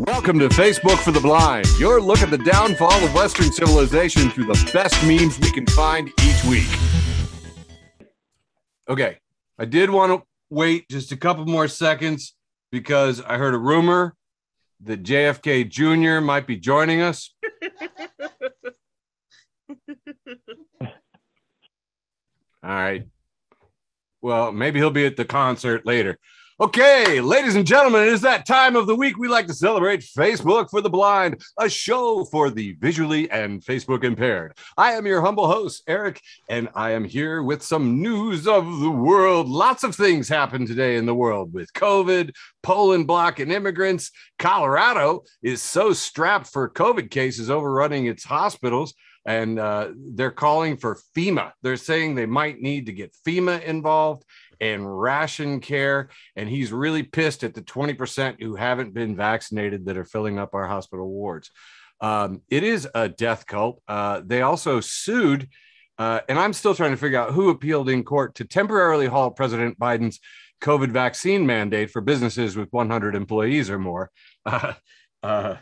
Welcome to Facebook for the Blind, your look at the downfall of Western civilization through the best memes we can find each week. Okay, I did want to wait just a couple more seconds because I heard a rumor that JFK Jr. might be joining us. All right. Well, maybe he'll be at the concert later. Okay, ladies and gentlemen, it is that time of the week we like to celebrate Facebook for the Blind, a show for the visually and Facebook impaired. I am your humble host, Eric, and I am here with some news of the world. Lots of things happened today in the world with COVID, Poland blocking immigrants. Colorado is so strapped for COVID cases overrunning its hospitals and uh, they're calling for FEMA. They're saying they might need to get FEMA involved and ration care. And he's really pissed at the 20% who haven't been vaccinated that are filling up our hospital wards. Um, it is a death cult. Uh, they also sued, uh, and I'm still trying to figure out who appealed in court to temporarily halt President Biden's COVID vaccine mandate for businesses with 100 employees or more. Uh, uh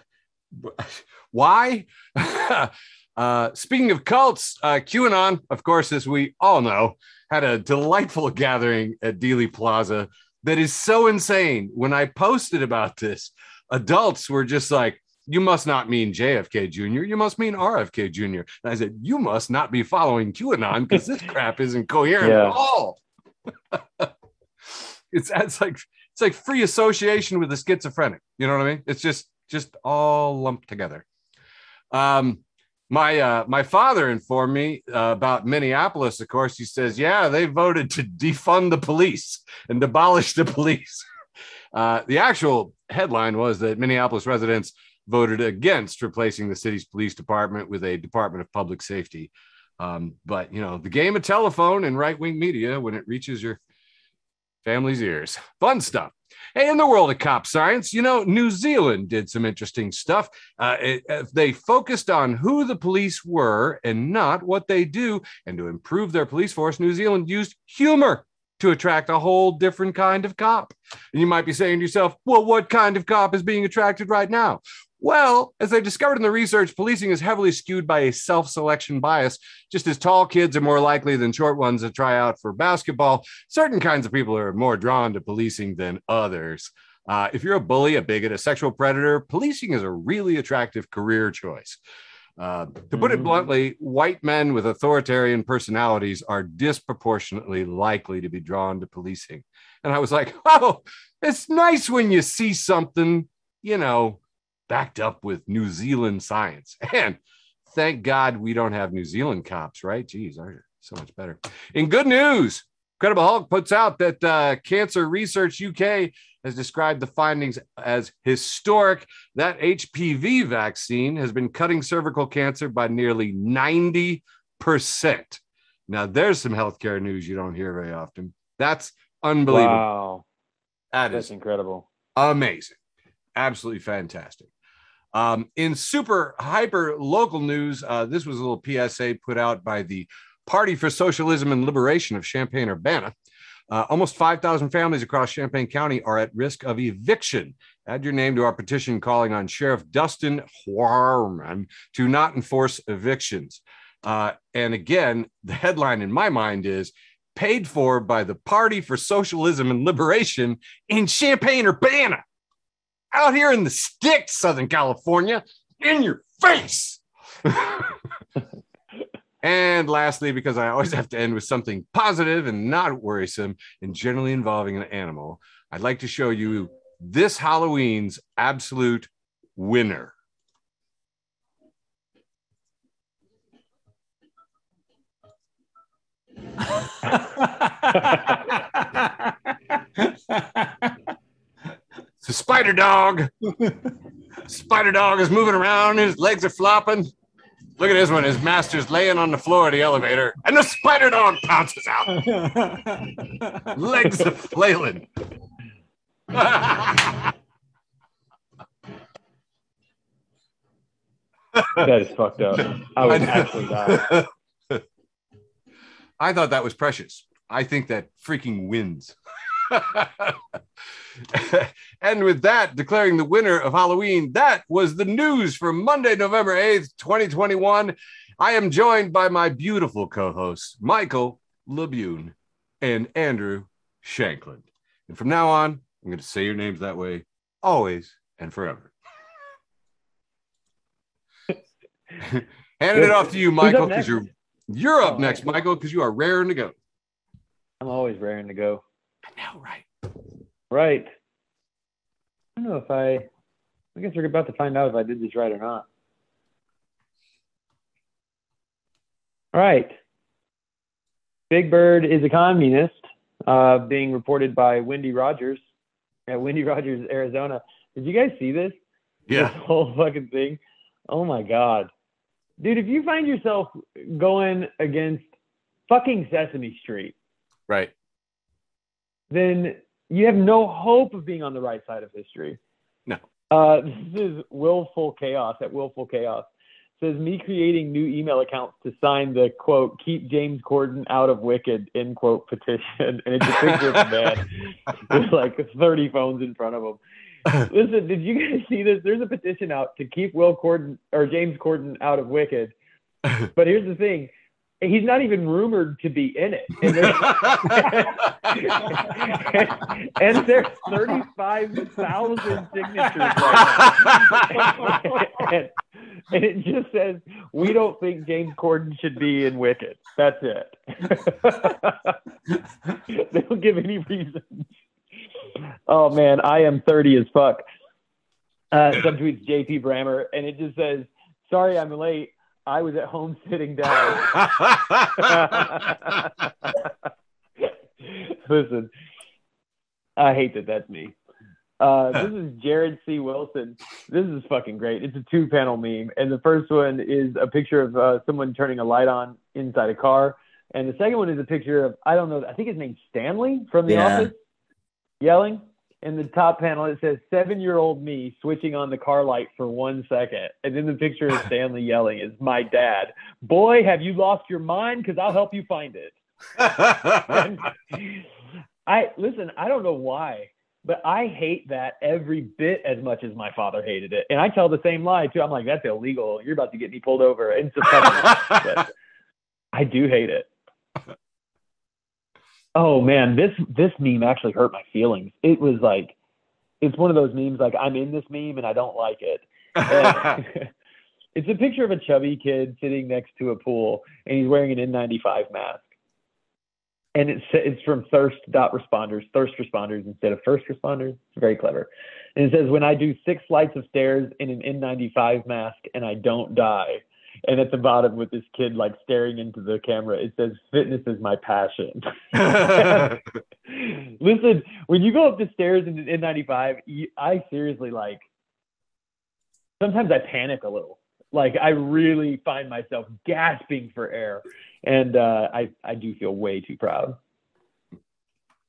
why? Uh, speaking of cults, uh, QAnon, of course, as we all know, had a delightful gathering at Dealey Plaza that is so insane. When I posted about this, adults were just like, you must not mean JFK Jr. You must mean RFK Jr. And I said, you must not be following QAnon because this crap isn't coherent yeah. at all. it's it's like it's like free association with the schizophrenic. You know what I mean? It's just just all lumped together. Um, my uh, my father informed me uh, about Minneapolis. Of course, he says, "Yeah, they voted to defund the police and abolish the police." Uh, the actual headline was that Minneapolis residents voted against replacing the city's police department with a Department of Public Safety. Um, but you know, the game of telephone and right wing media when it reaches your family's ears, fun stuff. Hey, in the world of cop science, you know, New Zealand did some interesting stuff. Uh, it, uh, they focused on who the police were and not what they do. And to improve their police force, New Zealand used humor to attract a whole different kind of cop. And you might be saying to yourself, well, what kind of cop is being attracted right now? Well, as they discovered in the research, policing is heavily skewed by a self selection bias. Just as tall kids are more likely than short ones to try out for basketball, certain kinds of people are more drawn to policing than others. Uh, if you're a bully, a bigot, a sexual predator, policing is a really attractive career choice. Uh, to put it mm-hmm. bluntly, white men with authoritarian personalities are disproportionately likely to be drawn to policing. And I was like, oh, it's nice when you see something, you know, backed up with New Zealand science. And thank God we don't have New Zealand cops, right? Geez, are so much better. In good news, Credible Hulk puts out that uh, Cancer Research UK has described the findings as historic. That HPV vaccine has been cutting cervical cancer by nearly 90%. Now, there's some healthcare news you don't hear very often. That's unbelievable. Wow. That That's is incredible. Amazing. Absolutely fantastic. Um, in super hyper local news, uh, this was a little PSA put out by the Party for Socialism and Liberation of Champaign Urbana. Uh, almost 5,000 families across Champaign County are at risk of eviction. Add your name to our petition calling on Sheriff Dustin Heuerman to not enforce evictions. Uh, and again, the headline in my mind is paid for by the Party for Socialism and Liberation in Champaign Urbana out here in the sticks, Southern California, in your face. and lastly, because I always have to end with something positive and not worrisome and generally involving an animal, I'd like to show you this Halloween's absolute winner. It's a spider dog. spider dog is moving around. His legs are flopping. Look at this one. His master's laying on the floor of the elevator, and the spider dog pounces out. legs are flailing. that is fucked up. I would actually die. I thought that was precious. I think that freaking wins. and with that, declaring the winner of Halloween, that was the news for Monday, November 8th, 2021. I am joined by my beautiful co hosts, Michael Labune and Andrew Shankland. And from now on, I'm going to say your names that way always and forever. Handing it off to you, Michael, because you're you're up oh, next, Michael, because you are raring to go. I'm always raring to go. I know, right? Right. I don't know if I. I guess we're about to find out if I did this right or not. All right. Big Bird is a communist, uh, being reported by Wendy Rogers at Wendy Rogers, Arizona. Did you guys see this? Yeah. This whole fucking thing. Oh my god, dude! If you find yourself going against fucking Sesame Street, right, then you have no hope of being on the right side of history. No. Uh, this is willful chaos at willful chaos says me creating new email accounts to sign the quote keep James Corden out of Wicked end quote petition, and it's a picture of a man with like 30 phones in front of him. Listen, did you guys see this? There's a petition out to keep Will Corden or James Corden out of Wicked. But here's the thing. He's not even rumored to be in it. And there's, and there's 35,000 signatures right now. and, and it just says we don't think James Corden should be in Wicked. That's it. they don't give any reasons. Oh man, I am 30 as fuck. Uh, some tweets JP Brammer, and it just says, "Sorry, I'm late. I was at home sitting down." Listen, I hate that that's me. Uh, this is Jared C. Wilson. This is fucking great. It's a two panel meme. And the first one is a picture of uh, someone turning a light on inside a car. And the second one is a picture of, I don't know, I think his name's Stanley from The yeah. Office yelling. In the top panel, it says seven year old me switching on the car light for one second. And then the picture of Stanley yelling is my dad. Boy, have you lost your mind? Because I'll help you find it. I listen, I don't know why but I hate that every bit as much as my father hated it. And I tell the same lie too. I'm like, that's illegal. You're about to get me pulled over. And I do hate it. Oh man, this this meme actually hurt my feelings. It was like it's one of those memes like I'm in this meme and I don't like it. it's a picture of a chubby kid sitting next to a pool and he's wearing an N95 mask and it's it's from thirst dot responders, thirst responders instead of first responders. It's very clever. And it says when I do six flights of stairs in an N95 mask and I don't die. And at the bottom with this kid like staring into the camera, it says fitness is my passion. Listen, when you go up the stairs in an N95, I seriously like sometimes I panic a little. Like I really find myself gasping for air and uh, I I do feel way too proud.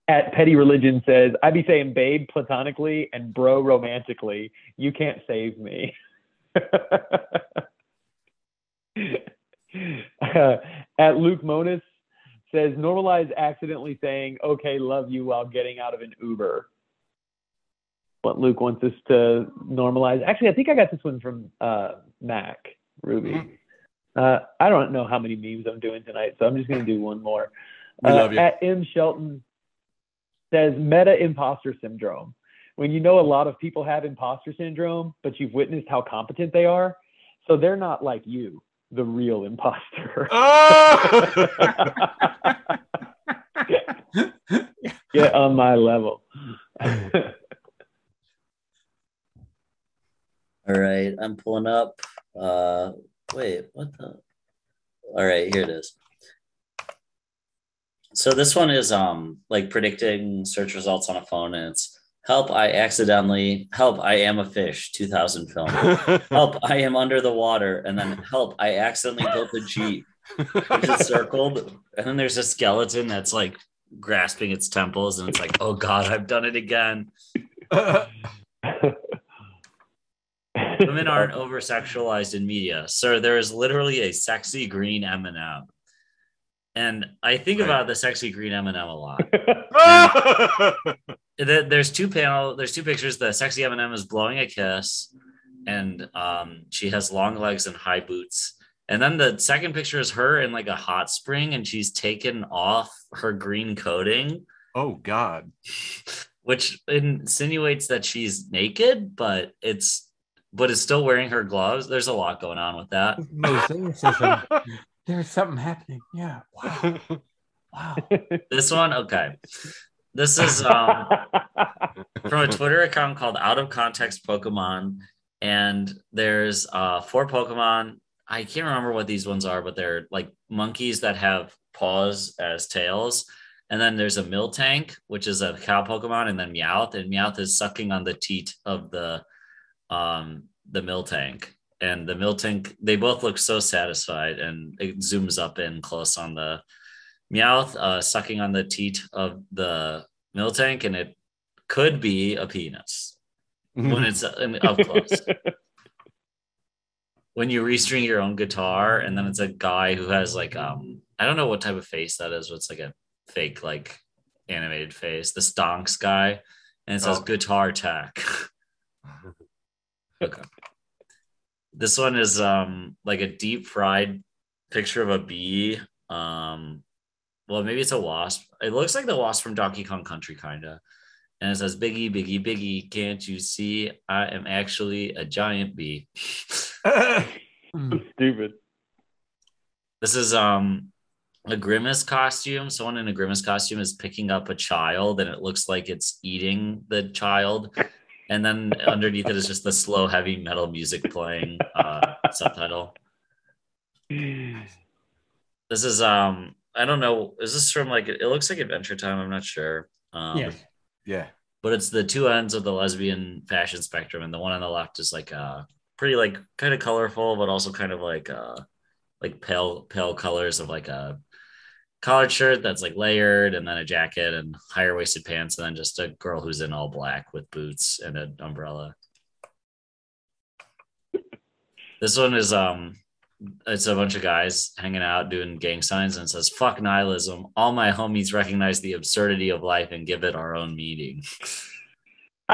At Petty Religion says, I be saying babe platonically and bro romantically. You can't save me. uh, at Luke Monis says, normalize accidentally saying, okay, love you while getting out of an Uber. What Luke wants us to normalize. Actually, I think I got this one from uh, Mac Ruby. Mm-hmm. Uh, I don't know how many memes I'm doing tonight, so I'm just going to do one more. Uh, love you. At M Shelton says meta imposter syndrome. When you know a lot of people have imposter syndrome, but you've witnessed how competent they are, so they're not like you, the real imposter. Oh! Get on my level. All right, I'm pulling up. Uh, Wait, what the? All right, here it is. So this one is um like predicting search results on a phone, and it's help I accidentally help I am a fish 2000 film help I am under the water and then help I accidentally built a jeep which is circled and then there's a skeleton that's like grasping its temples and it's like oh god I've done it again Women aren't over sexualized in media. Sir, there is literally a sexy green M&M. and I think Right. about the sexy green M&M a lot. There- There's two panel. There's two pictures. The sexy M&M is blowing a kiss, and um, she has long legs and high boots. And then the second picture is her in like a hot spring, and she's taken off her green coating, Oh, God. which insinuates that she's naked, but it's but is still wearing her gloves. There's a lot going on with that. Most. There's something happening. Yeah. Wow. Wow. This one, okay. This is um, from a Twitter account called Out of Context Pokemon, and there's uh, four Pokemon. I can't remember what these ones are, but they're like monkeys that have paws as tails. And then there's a Miltank, which is a cow Pokemon, and then Meowth, and Meowth is sucking on the teat of the um the Miltank. And the Miltank, they both look so satisfied, and it zooms up in close on the Meowth, uh, sucking on the teat of the Miltank, and it could be a penis when it's up close. when you restring your own guitar and then it's a guy who has like um I don't know what type of face that is. What's like a fake like animated face. The stonks guy, and it says Oh. guitar tech. okay. This one is um like a deep fried picture of a bee. Um well maybe it's a wasp. It looks like the wasp from Donkey Kong Country kinda. And it says Biggie, Biggie, Biggie, can't you see I am actually a giant bee? Stupid. This is um a grimace costume. Someone in a grimace costume is picking up a child and it looks like it's eating the child. And then underneath it is just the slow, heavy metal music playing uh, subtitle. This is um I don't know. Is this from like it looks like Adventure Time? I'm not sure. Um, Yes. yeah. but it's the two ends of the lesbian fashion spectrum, and the one on the left is like uh pretty like kind of colorful, but also kind of like uh like pale pale colors of like a collared shirt that's like layered, and then a jacket and higher waisted pants, and then just a girl who's in all black with boots and an umbrella. This one is um it's a bunch of guys hanging out doing gang signs and it says fuck nihilism all my homies recognize the absurdity of life and give it our own meaning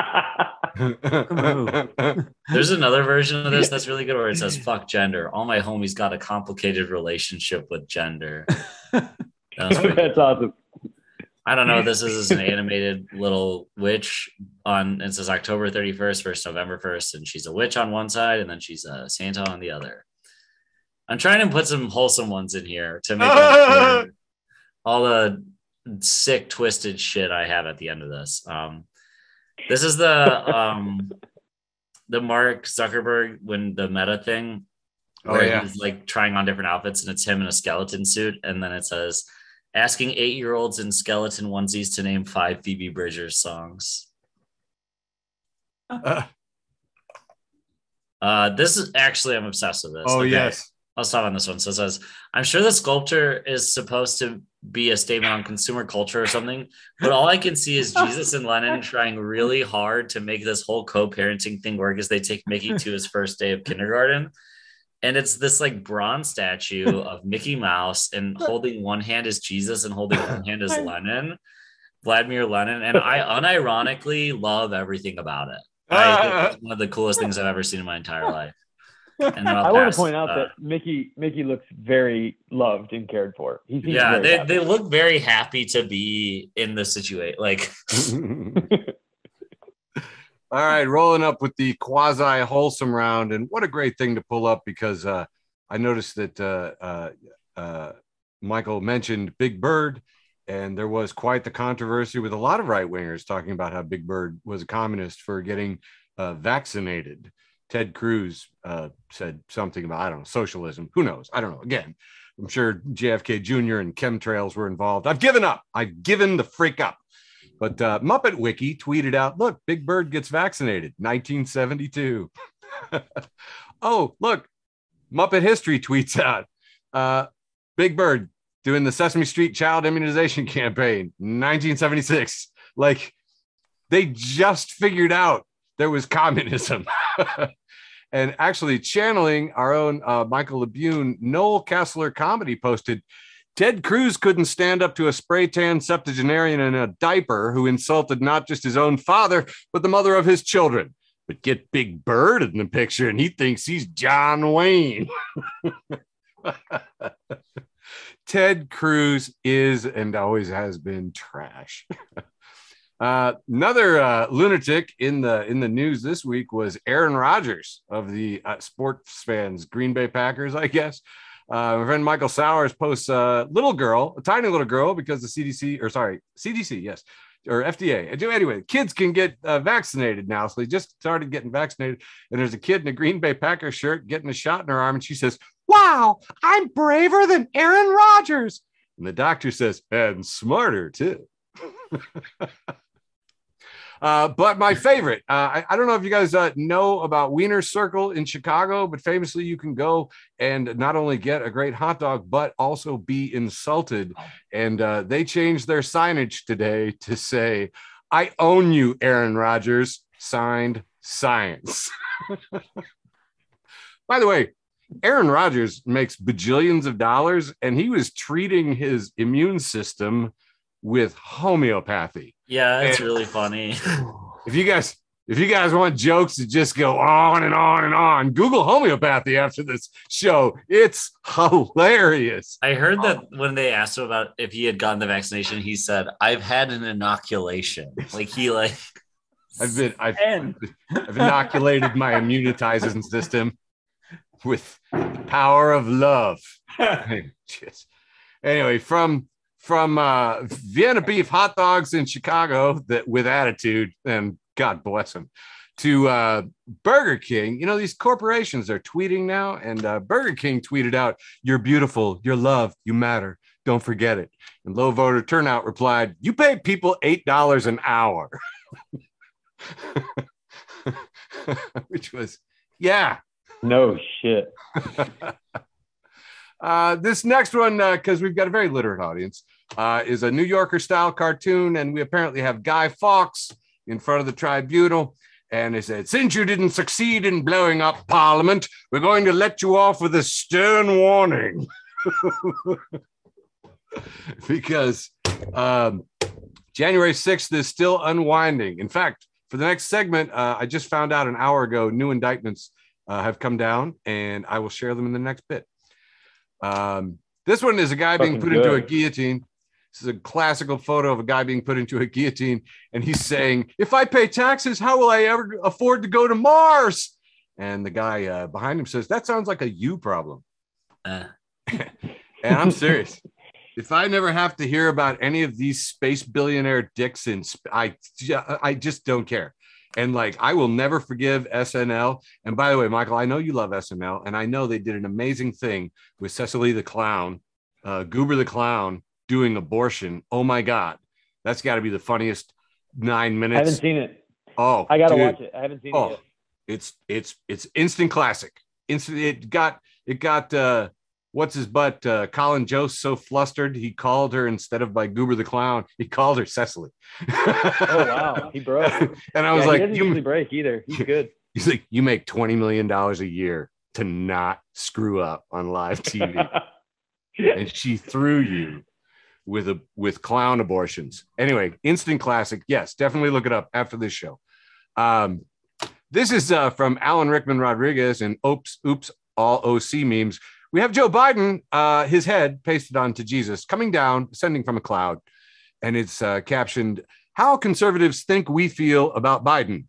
there's another version of this that's really good where it says fuck gender all my homies got a complicated relationship with gender That was good. That's awesome. I don't know. This is an animated little witch on it says October 31st versus November 1st, and she's a witch on one side and then she's a Santa on the other. I'm trying to put some wholesome ones in here to make up for all the sick, twisted shit I have at the end of this. Um, this is the um, the Mark Zuckerberg when the meta thing Oh where yeah. he's like trying on different outfits and it's him in a skeleton suit and then it says asking eight-year-olds in skeleton onesies to name five phoebe bridgers songs Uh, uh this is actually i'm obsessed with this oh Okay, yes. I'll stop on this one so it says i'm sure the sculpture is supposed to be a statement on consumer culture or something but all i can see is jesus and lennon trying really hard to make this whole co-parenting thing work as they take mickey to his first day of kindergarten and it's this like bronze statue of Mickey Mouse, and holding one hand is Jesus, and holding one hand is Lenin, Vladimir Lenin. And I unironically love everything about it. I it's one of the coolest things I've ever seen in my entire life. And then I'll I want to point out uh, that Mickey Mickey looks very loved and cared for. He seems yeah, they, happy. they look very happy to be in the situation. Like, All right, rolling up with the quasi wholesome round, and what a great thing to pull up because uh, I noticed that uh, uh, uh, Michael mentioned Big Bird, and there was quite the controversy with a lot of right wingers talking about how Big Bird was a communist for getting uh, vaccinated. Ted Cruz uh, said something about I don't know socialism. Who knows? I don't know. Again, I'm sure JFK Jr. and chemtrails were involved. I've given up. I've given the freak up. But uh, Muppet Wiki tweeted out, look, Big Bird gets vaccinated, 1972. oh, look, Muppet History tweets out, uh, Big Bird doing the Sesame Street child immunization campaign, 1976. Like they just figured out there was communism. and actually channeling our own uh, Michael Labune, Noel Kessler comedy posted, Ted Cruz couldn't stand up to a spray tan septuagenarian in a diaper who insulted not just his own father, but the mother of his children. But get Big Bird in the picture and he thinks he's John Wayne. Ted Cruz is and always has been trash. Uh, another uh, lunatic in the in the news this week was Aaron Rodgers of the uh, sports fans, Green Bay Packers, I guess. Uh, my friend Michael Sowers posts a little girl, a tiny little girl, because the CDC or sorry, CDC, yes, or FDA. Anyway, kids can get uh, vaccinated now, so they just started getting vaccinated. And there's a kid in a Green Bay Packers shirt getting a shot in her arm, and she says, "Wow, I'm braver than Aaron Rodgers." And the doctor says, "And smarter too." Uh, but my favorite, uh, I, I, don't know if you guys uh, know about Wiener Circle in Chicago, but famously, you can go and not only get a great hot dog, but also be insulted. And uh, they changed their signage today to say, I own you, Aaron Rodgers, signed science. By the way, Aaron Rodgers makes bajillions of dollars, and he was treating his immune system with homeopathy. Yeah, it's really funny. If you guys if you guys want jokes to just go on and on and on, Google homeopathy after this show. It's hilarious. I heard that um, when they asked him about if he had gotten the vaccination, he said, "I've had an inoculation." Like he like I've been I've, I've inoculated my immunizing system with the power of love. anyway, from from uh, Vienna beef hot dogs in Chicago that with attitude, and God bless them, to uh, Burger King. You know, these corporations are tweeting now, and uh, Burger King tweeted out, You're beautiful, you're loved, you matter. Don't forget it. And low voter turnout replied, You pay people $8 an hour. Which was, yeah. No shit. Uh, this next one, because uh, we've got a very literate audience, uh, is a New Yorker style cartoon. And we apparently have Guy Fawkes in front of the tribunal. And he said, Since you didn't succeed in blowing up Parliament, we're going to let you off with a stern warning. because um, January 6th is still unwinding. In fact, for the next segment, uh, I just found out an hour ago new indictments uh, have come down, and I will share them in the next bit. Um, this one is a guy Fucking being put good. into a guillotine. This is a classical photo of a guy being put into a guillotine, and he's saying, "If I pay taxes, how will I ever afford to go to Mars?" And the guy uh, behind him says, "That sounds like a you problem." Uh. and I'm serious. if I never have to hear about any of these space billionaire dicks sp- I I just don't care. And like, I will never forgive SNL. And by the way, Michael, I know you love SNL, and I know they did an amazing thing with Cecily the Clown, uh, Goober the Clown doing abortion. Oh my God. That's got to be the funniest nine minutes. I haven't seen it. Oh, I got to watch it. I haven't seen oh, it yet. It's, it's, it's instant classic. Instant. It got, it got, uh, what's his butt? Uh, Colin Jost so flustered he called her instead of by Goober the Clown, he called her Cecily. oh wow, he broke. and I was yeah, like, he doesn't usually break either. He's good. He's like, you make twenty million dollars a year to not screw up on live TV, and she threw you with a with clown abortions. Anyway, instant classic. Yes, definitely look it up after this show. Um, this is uh, from Alan Rickman Rodriguez and Oops Oops All OC memes we have Joe Biden, uh, his head pasted onto Jesus, coming down, ascending from a cloud. And it's uh, captioned, How conservatives think we feel about Biden,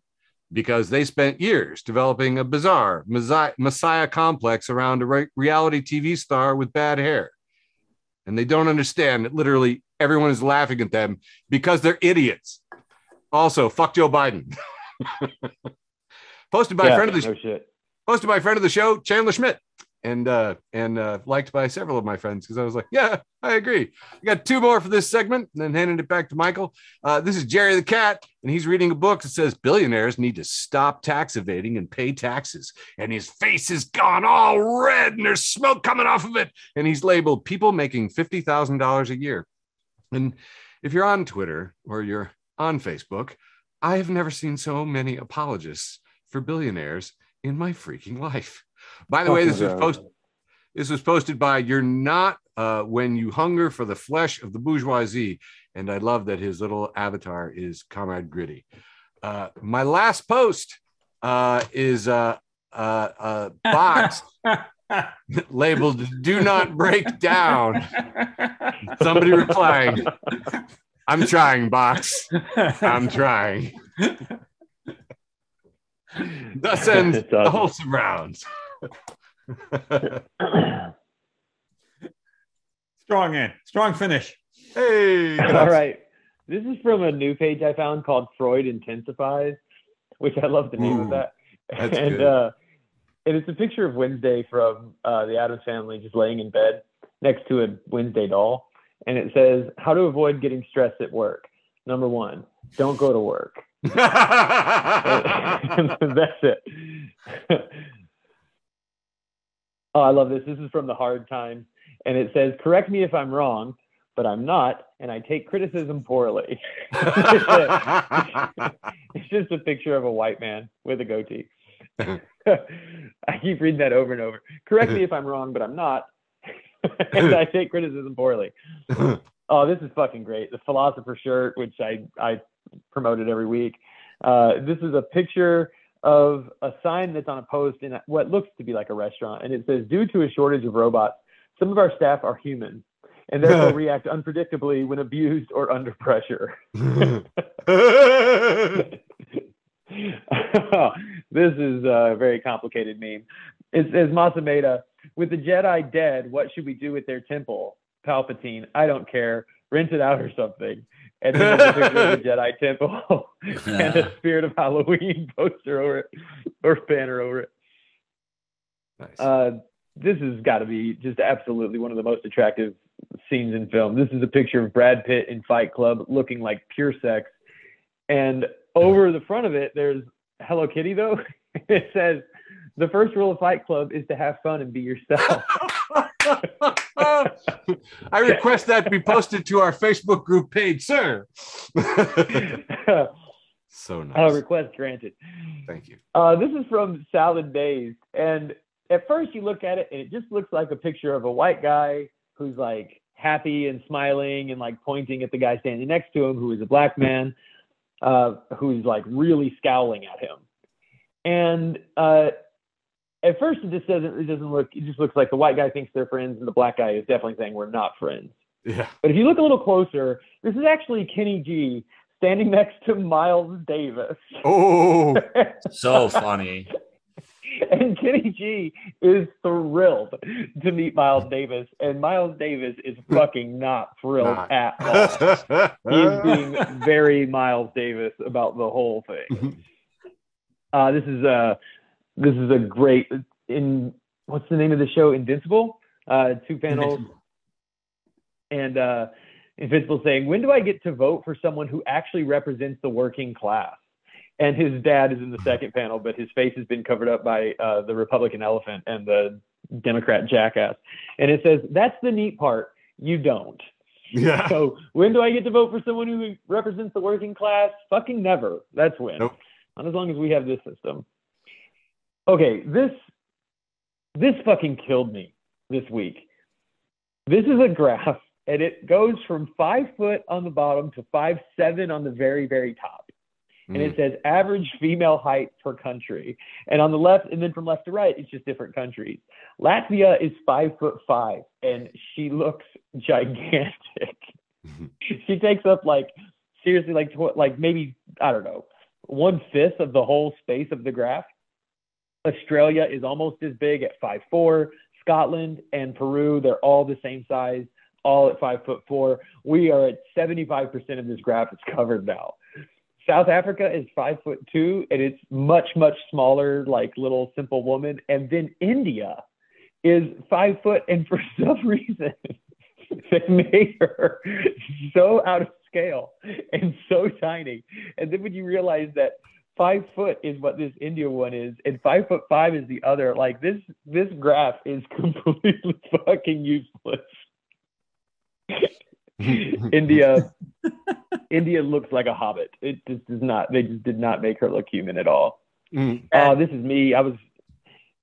because they spent years developing a bizarre messiah, complex around a re- reality TV star with bad hair. And they don't understand that literally everyone is laughing at them because they're idiots. Also, fuck Joe Biden. posted by yeah, friend of the no shit. posted by a friend of the show, Chandler Schmidt and uh and uh liked by several of my friends because I was like, yeah, I agree. I got two more for this segment, and then handing it back to Michael. Uh, this is Jerry the cat, and he's reading a book that says billionaires need to stop tax evading and pay taxes. And his face is gone all red, and there's smoke coming off of it. And he's labeled people making fifty thousand dollars a year. And if you're on Twitter or you're on Facebook, I have never seen so many apologists for billionaires in my freaking life. By the way, this was posted. This was posted by You're Not uh, When You Hunger for the Flesh of the Bourgeoisie. And I love that his little avatar is Comrade Gritty. Uh, my last post uh, is uh, uh, a box labeled Do Not Break Down. Somebody replying, I'm trying, box. I'm trying. Thus ends That's the awesome. wholesome rounds. Strong end. Strong finish. hey, good All ups. right. This is from a new page I found called Freud Intensifies, which I love the name Ooh, of that. that's and good. uh and it's a picture of Wednesday from uh, the Addams family just laying in bed next to a Wednesday doll. And it says, How to avoid getting stressed at work. Number one, don't go to work. That's it. Oh, I love this. This is from the Hard Times, and it says, "Correct me if I'm wrong, but I'm not, and I take criticism poorly." it's just a picture of a white man with a goatee. I keep reading that over and over. Correct me if I'm wrong, but I'm not, and I take criticism poorly. Oh, this is fucking great. The philosopher shirt, which I I promoted every week. Uh, this is a picture of a sign that's on a post in what looks to be like a restaurant, and it says, "Due to a shortage of robots, some of our staff are human, and therefore react unpredictably when abused or under pressure." this is a very complicated meme. It says Mas Amedda, with the Jedi dead, what should we do with their temple? Palpatine, I don't care. Rent it out or something. And then there's a picture of the Jedi temple and a Spirit of Halloween poster over it or banner over it. nice. Uh, this has got to be just absolutely one of the most attractive scenes in film. This is a picture of Brad Pitt in Fight Club looking like pure sex. And over the front of it, there's Hello Kitty, though. it says, the first rule of Fight Club is to have fun and be yourself. I request that be posted to our Facebook group page, sir. so nice. uh, request granted. Thank you. Uh, this is from Salad Days, and at first you look at it and it just looks like a picture of a white guy who's like happy and smiling and like pointing at the guy standing next to him, who is a black man, uh, who's like really scowling at him. And uh, at first it just doesn't it doesn't look it just looks like the white guy thinks they're friends and the black guy is definitely saying we're not friends. Yeah. But if you look a little closer, this is actually Kenny G standing next to Miles Davis. Oh, So funny. and Kenny G is thrilled to meet Miles Davis, and Miles Davis is fucking not thrilled Not. at all. He's being very Miles Davis about the whole thing. Uh, this is a this is a great in what's the name of the show? Invincible. Uh, two panels, and uh, Invincible saying, "When do I get to vote for someone who actually represents the working class?" And his dad is in the second panel, but his face has been covered up by uh, the Republican elephant and the Democrat jackass. And it says, "That's the neat part. You don't." yeah. So when do I get to vote for someone who represents the working class? Fucking never. That's when. Nope. Not as long as we have this system. Okay, this this fucking killed me this week. This is a graph, and it goes from five foot on the bottom to five seven on the very very top, and it hmm. says average female height per country. And on the left, and then from left to right, it's just different countries. Latvia is five foot five, and she looks gigantic. she takes up like seriously like tw- like maybe I don't know one fifth of the whole space of the graph. Australia is almost as big at five four. Scotland and Peru, they're all the same size, all at five foot four. We are at 75% of this graph is covered now. South Africa is five foot two, and it's much, much smaller, like little simple woman. And then India is five foot, and for some reason, they made her so out of scale and so tiny. And then when you realize that five foot is what this India one is, and five foot five is the other, like this this graph is completely fucking useless. India India looks like a hobbit. It just does not they just did not make her look human at all. Mm. Oh, this is me. I was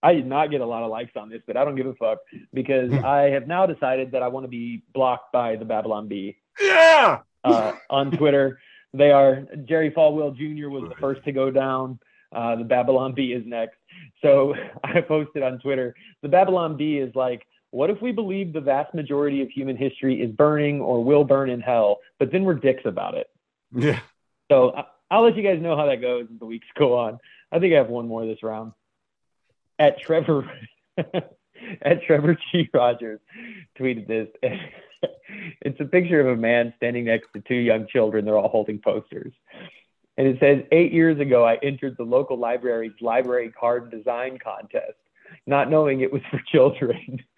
I did not get a lot of likes on this, but I don't give a fuck because Hmm. I have now decided that I want to be blocked by the Babylon Bee Yeah. uh, on Twitter. They are Jerry Falwell Jr. was the first to go down. Uh, the Babylon Bee is next. So I posted on Twitter. The Babylon Bee is like, what if we believe the vast majority of human history is burning or will burn in hell, but then we're dicks about it? Yeah. So I- I'll let you guys know how that goes as the weeks go on. I think I have one more this round. At Trevor, at Trevor G. Rogers tweeted this. it's a picture of a man standing next to two young children. They're all holding posters. And it says, Eight years ago, I entered the local library's library card design contest, not knowing it was for children.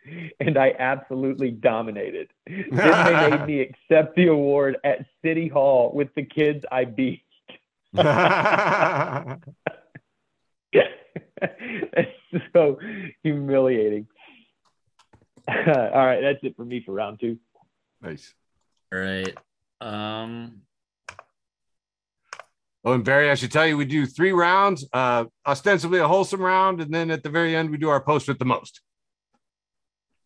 And I absolutely dominated. Then they made me accept the award at City Hall with the kids I beat. It's so humiliating. All right, that's it for me for round two. Nice. All right. Um, Oh, and Barry, I should tell you, we do three rounds, uh, ostensibly a wholesome round, and then at the very end, we do our post with the most.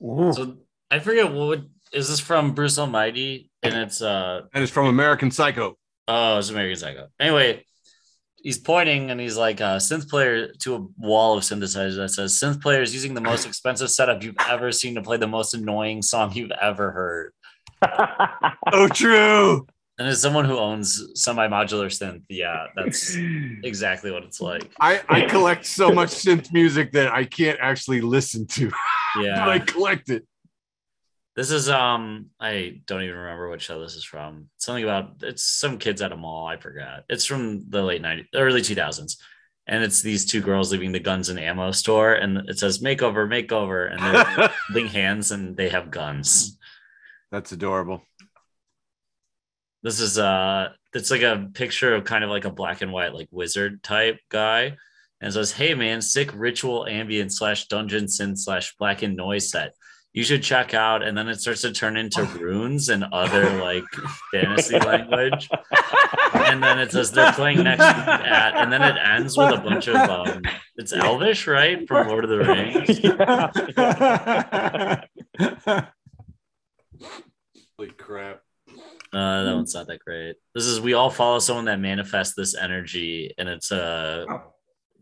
Ooh. so I forget what would, is this from Bruce Almighty? And it's uh And it's from American Psycho. oh, it's American Psycho. Anyway, he's pointing and he's like uh synth player to a wall of synthesizers that says synth players using the most expensive setup you've ever seen to play the most annoying song you've ever heard. Oh, true. And as someone who owns semi-modular synth, yeah, that's exactly what it's like. I, I collect so much synth music that I can't actually listen to. Yeah. but I collect it. This is um I don't even remember what show this is from. Something about it's some kids at a mall, I forgot. It's from the late 90s, early 2000s. And it's these two girls leaving the guns and ammo store and it says makeover, makeover and they're holding hands and they have guns. That's adorable. This is uh it's like a picture of kind of like a black and white like wizard type guy. And it says, Hey man, sick ritual ambient slash dungeon synth slash black and noise set. You should check out, and then it starts to turn into runes and other like fantasy language. And then it says they're playing next at, and then it ends with a bunch of um, it's Elvish, right? From Lord of the Rings. Holy crap. Uh, that one's not that great. This is we all follow someone that manifests this energy, and it's a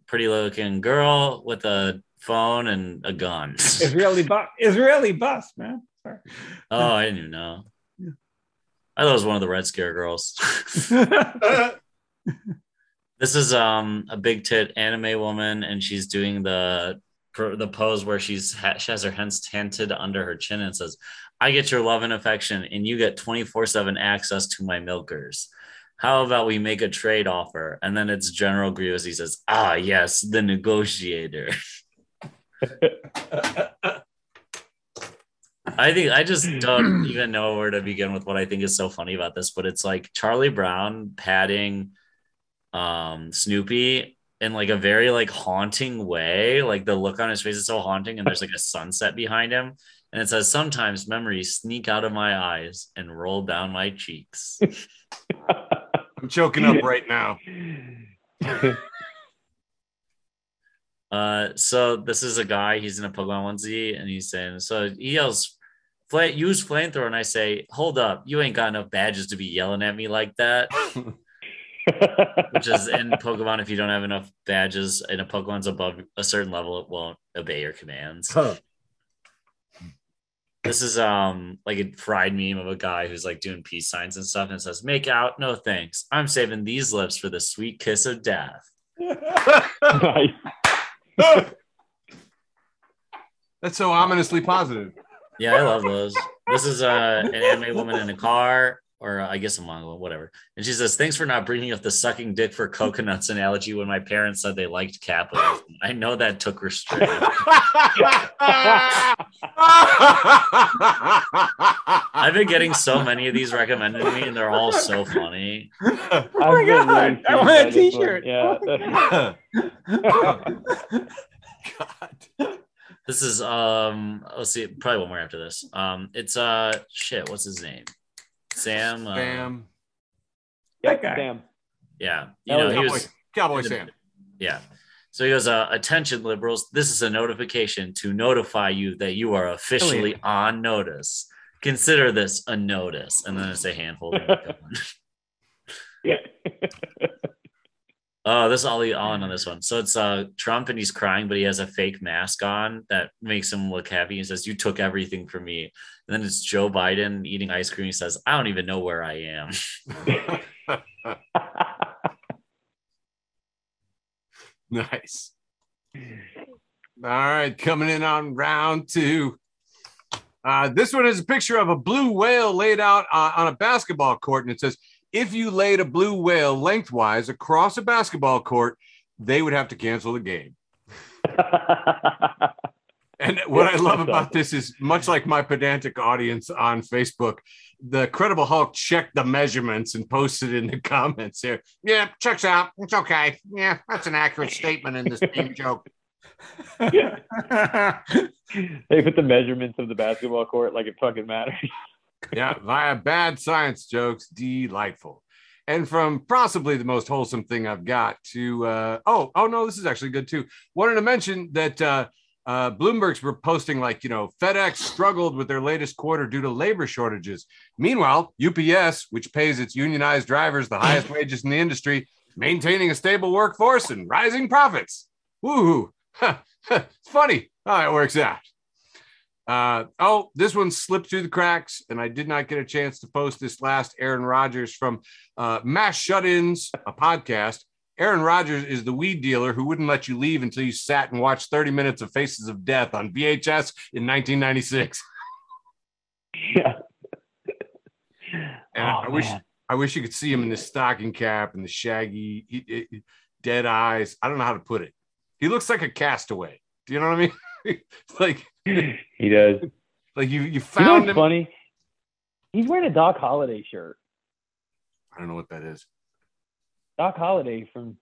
pretty looking girl with a phone and a gun. Israeli bus, Israeli bus, man. Sorry. oh, I didn't even know. I thought it was one of the Red Scare girls. this is um a big tit anime woman, and she's doing the the pose where she's she has her hands tented under her chin and says, "I get your love and affection, and you get twenty four seven access to my milkers." How about we make a trade offer? And then it's General Grievous. He says, Ah, yes, the negotiator. I think I just don't even know where to begin with what I think is so funny about this, but it's like Charlie Brown patting um Snoopy in like a very like haunting way. Like the look on his face is so haunting, and there's like a sunset behind him. And it says, Sometimes memories sneak out of my eyes and roll down my cheeks. I'm choking up right now. Uh, so this is a guy. He's in a Pokemon onesie, and he's saying, so he yells, "Fla- "Use flamethrower!" And I say, "Hold up, you ain't got enough badges to be yelling at me like that." Which is in Pokemon, if you don't have enough badges and a Pokemon's above a certain level, it won't obey your commands. This is um like a fried meme of a guy who's like doing peace signs and stuff, and says, "Make out, no thanks. I'm saving these lips for the sweet kiss of death." That's so ominously positive. Yeah, I love those. This is uh, an anime woman in a car, or uh, I guess a manga, whatever. And she says, "Thanks for not bringing up the sucking dick for coconuts analogy when my parents said they liked capitalism. I know that took restraint." I've been getting so many of these recommended to me, and they're all so funny. oh my God, I want a t-shirt. Yeah. God. This is um, let's see, probably one more after this. Um, it's uh, shit, what's his name? Sam. Uh, Bam. Yep, That guy. Sam. Yeah, you know he Cowboy, was. Cowboy Sam. Yeah. So he goes, uh, "Attention, liberals! This is a notification to notify you that you are officially on notice. Consider this a notice." And then it's a handful. Yeah. Oh, this is Ollie Allen on this one. So it's uh Trump and he's crying, but he has a fake mask on that makes him look happy. He says, You took everything from me. And then it's Joe Biden eating ice cream. He says, I don't even know where I am. nice. All right, coming in on round two. Uh, this one is a picture of a blue whale laid out uh, on a basketball court, and it says, "If you laid a blue whale lengthwise across a basketball court, they would have to cancel the game." And what I love about this is much like my pedantic audience on Facebook, the Credible Hulk checked the measurements and posted in the comments here. Yeah, checks out. It's okay. Yeah, that's an accurate statement in this team joke. they put the measurements of the basketball court like it fucking matters. Yeah, via bad science jokes, delightful. And from possibly the most wholesome thing I've got to uh, oh oh no, this is actually good too. Wanted to mention that uh, uh, Bloomberg's were posting like, you know, FedEx struggled with their latest quarter due to labor shortages. Meanwhile, UPS, which pays its unionized drivers the highest wages in the industry, maintaining a stable workforce and rising profits. Woohoo! it's funny how it works out. Uh, oh, this one slipped through the cracks, and I did not get a chance to post this last Aaron Rodgers from uh, Mass Shut Ins, a podcast. Aaron Rodgers is the weed dealer who wouldn't let you leave until you sat and watched 30 minutes of Faces of Death on VHS in 1996. yeah. And Oh, I wish. I wish you could see him in the stocking cap and the shaggy, he- he- dead eyes. I don't know how to put it. He looks like a castaway. Do you know what I mean? Like, he does. like you you You know found what's him. funny? He's wearing a Doc Holliday shirt. I don't know what that is. Doc Holliday from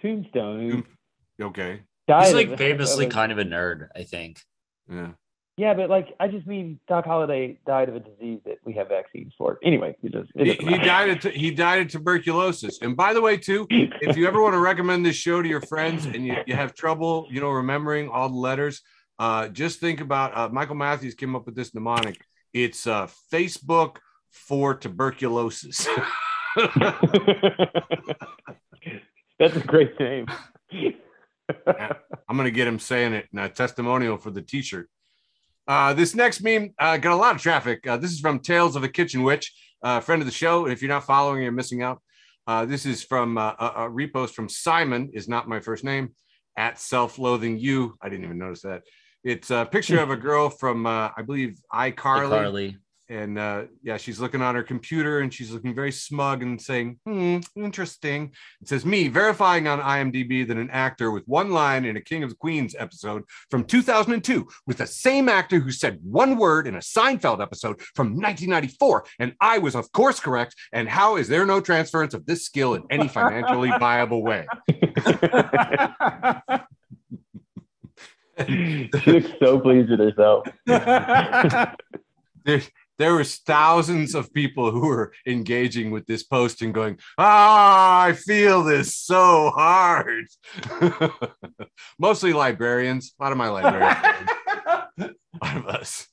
Tombstone, Okay. He's like famously of a- kind of a nerd, I think. Yeah. Yeah, but like I just mean Doc Holliday died of a disease that we have vaccines for. Anyway, it does. It He, doesn't he died of t- he died of tuberculosis. And by the way, too, if you ever want to recommend this show to your friends and you, you have trouble, you know, remembering all the letters, uh, just think about uh, Michael Matthews came up with this mnemonic. It's uh, Facebook for tuberculosis. That's a great name. I'm gonna get him saying it in a testimonial for the T-shirt. Uh, this next meme uh, got a lot of traffic. Uh, this is from Tales of a Kitchen Witch, uh, friend of the show. If you're not following, you're missing out. Uh, this is from uh, a, a repost from Simon. Is not my first name at self-loathing you. I didn't even notice that. It's a picture of a girl from uh, I believe iCarly, Carly. and uh, yeah, she's looking on her computer and she's looking very smug and saying, "Hmm, interesting." It says me verifying on IMDb that an actor with one line in a King of the Queens episode from 2002 with the same actor who said one word in a Seinfeld episode from 1994, and I was of course correct. And how is there no transference of this skill in any financially viable way? she looks so pleased with herself. there, there was thousands of people who were engaging with this post and going, "Ah, I feel this so hard." Mostly librarians. A lot of my librarians. a lot of us.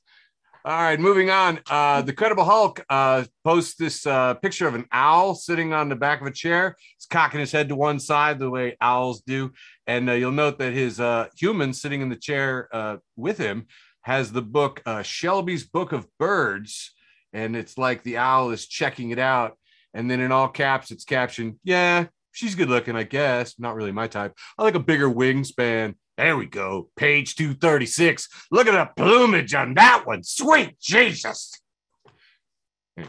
All right, moving on. Uh, the Credible Hulk uh, posts this uh, picture of an owl sitting on the back of a chair. He's cocking his head to one side the way owls do. And uh, you'll note that his uh, human sitting in the chair uh, with him has the book uh, Shelby's Book of Birds. And it's like the owl is checking it out. And then in all caps, it's captioned, Yeah, she's good looking, I guess. Not really my type. I like a bigger wingspan. There we go. Page 236. Look at the plumage on that one. Sweet Jesus. Why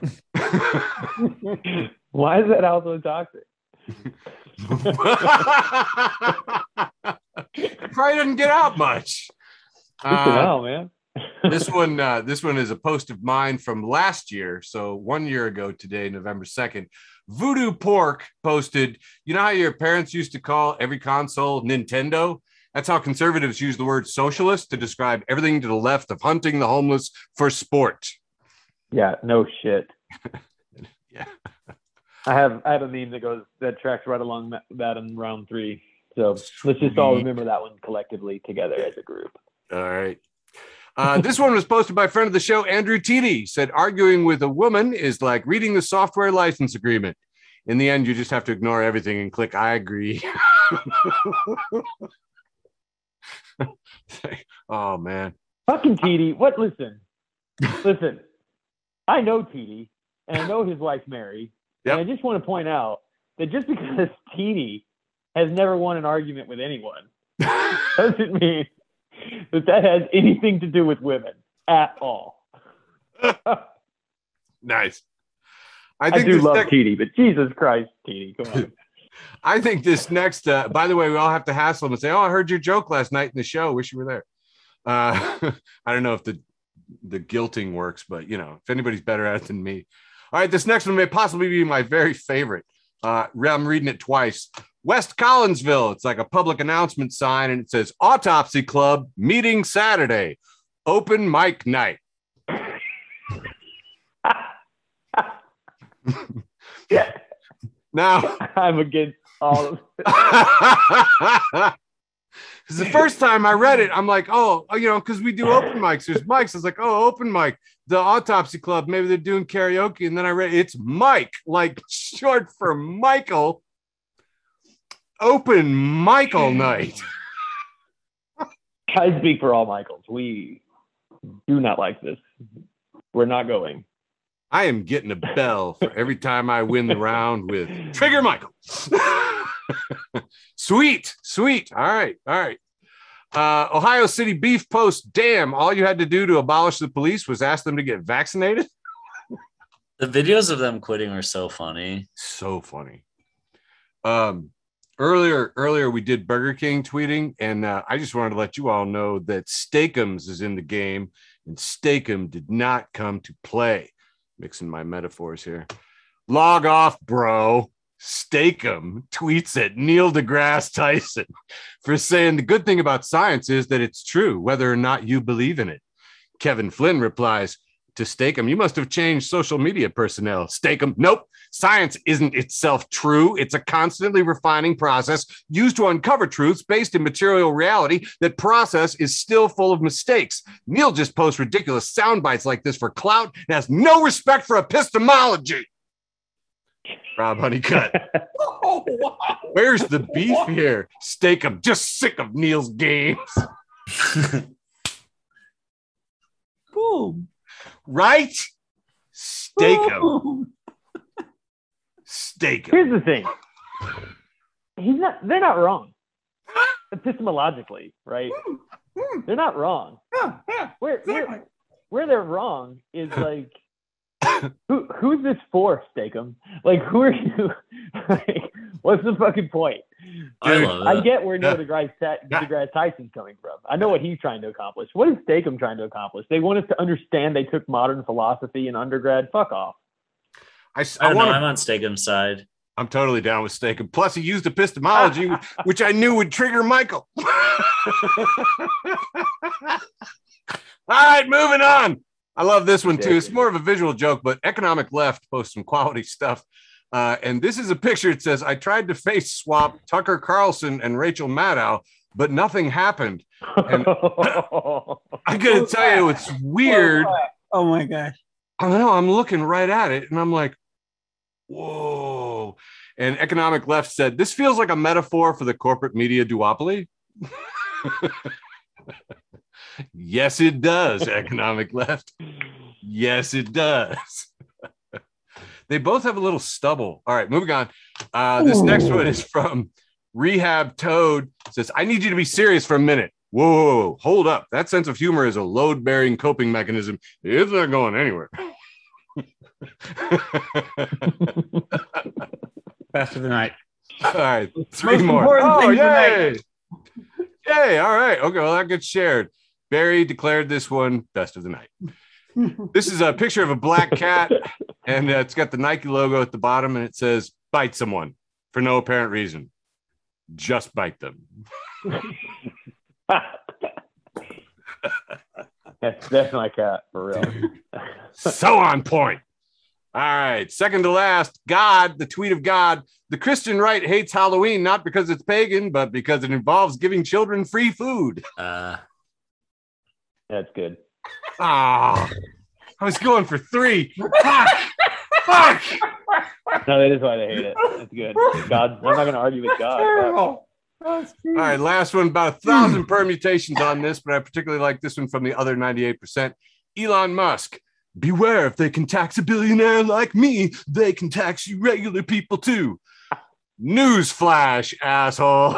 is that owl so toxic? Probably doesn't get out much. Uh, man. this one, uh, this one is a post of mine from last year. So one year ago today, November 2nd. Voodoo Pork posted, you know how your parents used to call every console Nintendo? That's how conservatives use the word socialist to describe everything to the left of hunting the homeless for sport. Yeah, no shit. Yeah. I have I have a meme that goes that tracks right along that, in round three. So let's just all remember that one collectively together as a group. All right. Uh, this one was posted by a friend of the show, Andrew Teedy. Said arguing with a woman is like reading the software license agreement. In the end, you just have to ignore everything and click I agree. oh man. Fucking TD. What? Listen, listen. I know TD, and I know his wife Mary. Yep. And I just want to point out that just because TD has never won an argument with anyone doesn't mean that that has anything to do with women at all. nice. I I, do love TD, but Jesus Christ, TD, come on. I think this next. Uh, by the way, we all have to hassle him and say, "Oh, I heard your joke last night in the show. Wish you were there." Uh, I don't know if the the guilting works, but you know, if anybody's better at it than me. All right, this next one may possibly be my very favorite. Uh, I'm reading it twice. West Collinsville. It's like a public announcement sign, and it says Autopsy Club meeting Saturday, open mic night. yeah, Now. I'm against all of It's the first time I read it. I'm like, oh, oh you know, because we do open mics. There's mics. I was like, oh, open mic. The Autopsy Club. Maybe they're doing karaoke. And then I read it's Mike, like short for Michael. Open Michael night. I speak for all Michaels. We do not like this. We're not going. I am getting a bell for every time I win the round with Trigger Michael. sweet, sweet. All right, all right. Uh, Ohio City Beef Post. Damn, all you had to do to abolish the police was ask them to get vaccinated. The videos of them quitting are so funny. So funny. Um, earlier, earlier we did Burger King tweeting, and uh, I just wanted to let you all know that Steak-umms is in the game, and Steak-umm did not come to play. Mixing my metaphors here. Log off, bro. Steak-umm tweets at Neil deGrasse Tyson for saying the good thing about science is that it's true, whether or not you believe in it. Kevin Flynn replies to Steak-umm, You must have changed social media personnel. Steak-umm, nope. Science isn't itself true. It's a constantly refining process used to uncover truths based in material reality. That process is still full of mistakes. Neil just posts ridiculous sound bites like this for clout and has no respect for epistemology. Rob Honeycutt. Oh, wow. Where's the beef here? Steak, I'm just sick of Neil's games. Boom. Right? Steak 'em. Boom. Steak 'em. Here's the thing. He's not. They're not wrong. Epistemologically, right? Hmm. They're not wrong. Where where, where they're wrong is like, who who's this for, Steak-umm? Like, who are you? like, what's the fucking point? I love I get where Neil Yeah. deGrasse, deGrasse Tyson's coming from. I know what he's trying to accomplish. What is Steak-umm trying to accomplish? They want us to understand they took modern philosophy in undergrad. Fuck off. I, s- I I don't know. want I'm on Steak-umm's side. I'm totally down with steak. And plus, he used epistemology, which I knew would trigger Michael. All right, moving on. I love this one too. It's more of a visual joke, but Economic Left posts some quality stuff. Uh, and this is a picture. It says, I tried to face swap Tucker Carlson and Rachel Maddow, but nothing happened. And- I gotta tell you, it's weird. Oh my gosh. I don't know. I'm looking right at it and I'm like, whoa. And Economic Left said, this feels like a metaphor for the corporate media duopoly. yes, it does, Economic Left. Yes, it does. They both have a little stubble. All right, moving on. Uh, this next one is from Rehab Toad. It says, I need you to be serious for a minute. Whoa, whoa, whoa, hold up. That sense of humor is a load bearing coping mechanism. It's not going anywhere. Best of the night. All right, three Most more. Oh, thing yay! Yay! All right. Okay. Well, that gets shared. Barry declared this one best of the night. This is a picture of a black cat, and uh, it's got the Nike logo at the bottom, and it says "Bite someone" for no apparent reason. Just bite them. that's that's my cat for real. So on point. All right. Second to last, God, the tweet of God. The Christian right hates Halloween not because it's pagan, but because it involves giving children free food. Uh, That's good. Ah, I was going for three. Fuck. Fuck. No, that is why they hate it. That's good. God, I'm not going to argue with God. All right, last one. About a thousand permutations on this, but I particularly like this one from the other 98%. Elon Musk. Beware if they can tax a billionaire like me, they can tax you regular people too. Newsflash, asshole.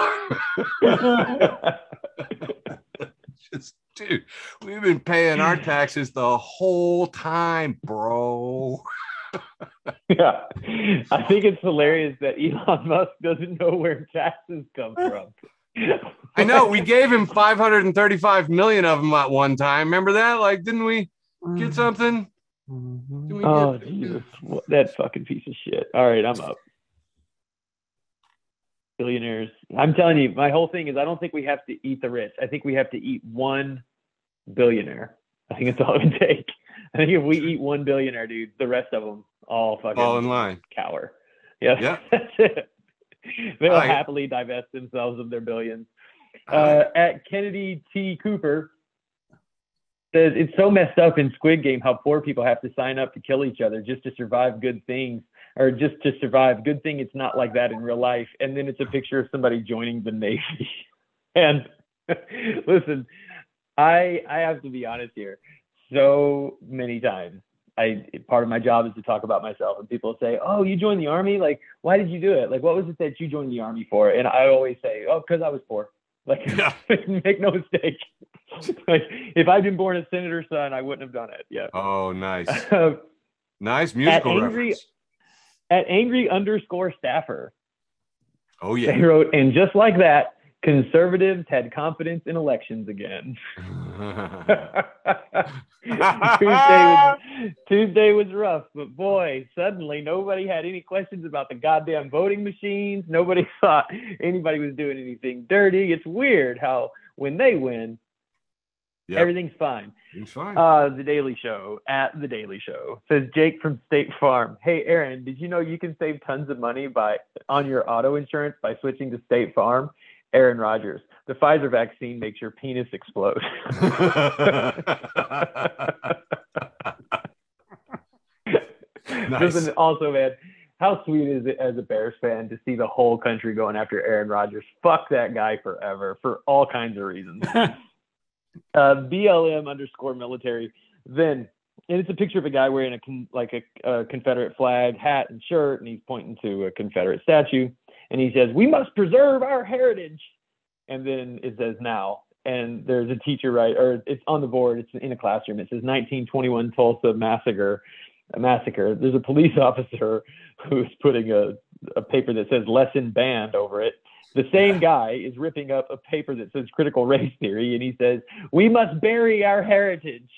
Just, dude, we've been paying our taxes the whole time, bro. yeah. I think it's hilarious that Elon Musk doesn't know where taxes come from. I know we gave him 535 million of them at one time. Remember that? Like, didn't we get mm-hmm. something? Didn't we Oh, get- Jesus. That fucking piece of shit. All right, I'm up. Billionaires. I'm telling you, my whole thing is I don't think we have to eat the rich. I think we have to eat one billionaire. I think that's all it would take. I think if we eat one billionaire, dude, the rest of them all fucking All in line. cower. Yeah, Yeah. that's it. They'll happily divest themselves of their billions. Uh, at Kennedy T. Cooper says it's so messed up in Squid Game how poor people have to sign up to kill each other just to survive good things or just to survive. Good thing it's not like that in real life. And then it's a picture of somebody joining the Navy. and listen, I I have to be honest here. So many times I part of my job is to talk about myself and people say, "Oh, you joined the army? Like, why did you do it? Like, what was it that you joined the army for?" And I always say, "Oh, because I was poor." Like, Yeah. make no mistake. like, if I'd been born a senator's son, I wouldn't have done it. Yeah. Oh, nice. Uh, Nice musical angry- reference. At angry underscore staffer, Oh, yeah. they wrote, and just like that, conservatives had confidence in elections again. Tuesday was Tuesday was rough, but boy, suddenly nobody had any questions about the goddamn voting machines. Nobody thought anybody was doing anything dirty. It's weird how when they win, Yep. everything's fine. It's fine. Uh, the Daily Show at the Daily Show says Jake from State Farm. Hey, Aaron, did you know you can save tons of money by on your auto insurance by switching to State Farm? Aaron Rodgers. The Pfizer vaccine makes your penis explode. Nice. Listen, also, man, how sweet is it as a Bears fan to see the whole country going after Aaron Rodgers? Fuck that guy forever for all kinds of reasons. uh, BLM underscore military. Then, and it's a picture of a guy wearing a con- like a, a Confederate flag hat and shirt, and he's pointing to a Confederate statue, and he says, "We must preserve our heritage." And then it says now, and there's a teacher right, or it's on the board. It's in a classroom. It says 1921 Tulsa massacre. Massacre. There's a police officer who's putting a, a paper that says lesson banned over it. The same guy is ripping up a paper that says critical race theory, and he says, We must bury our heritage.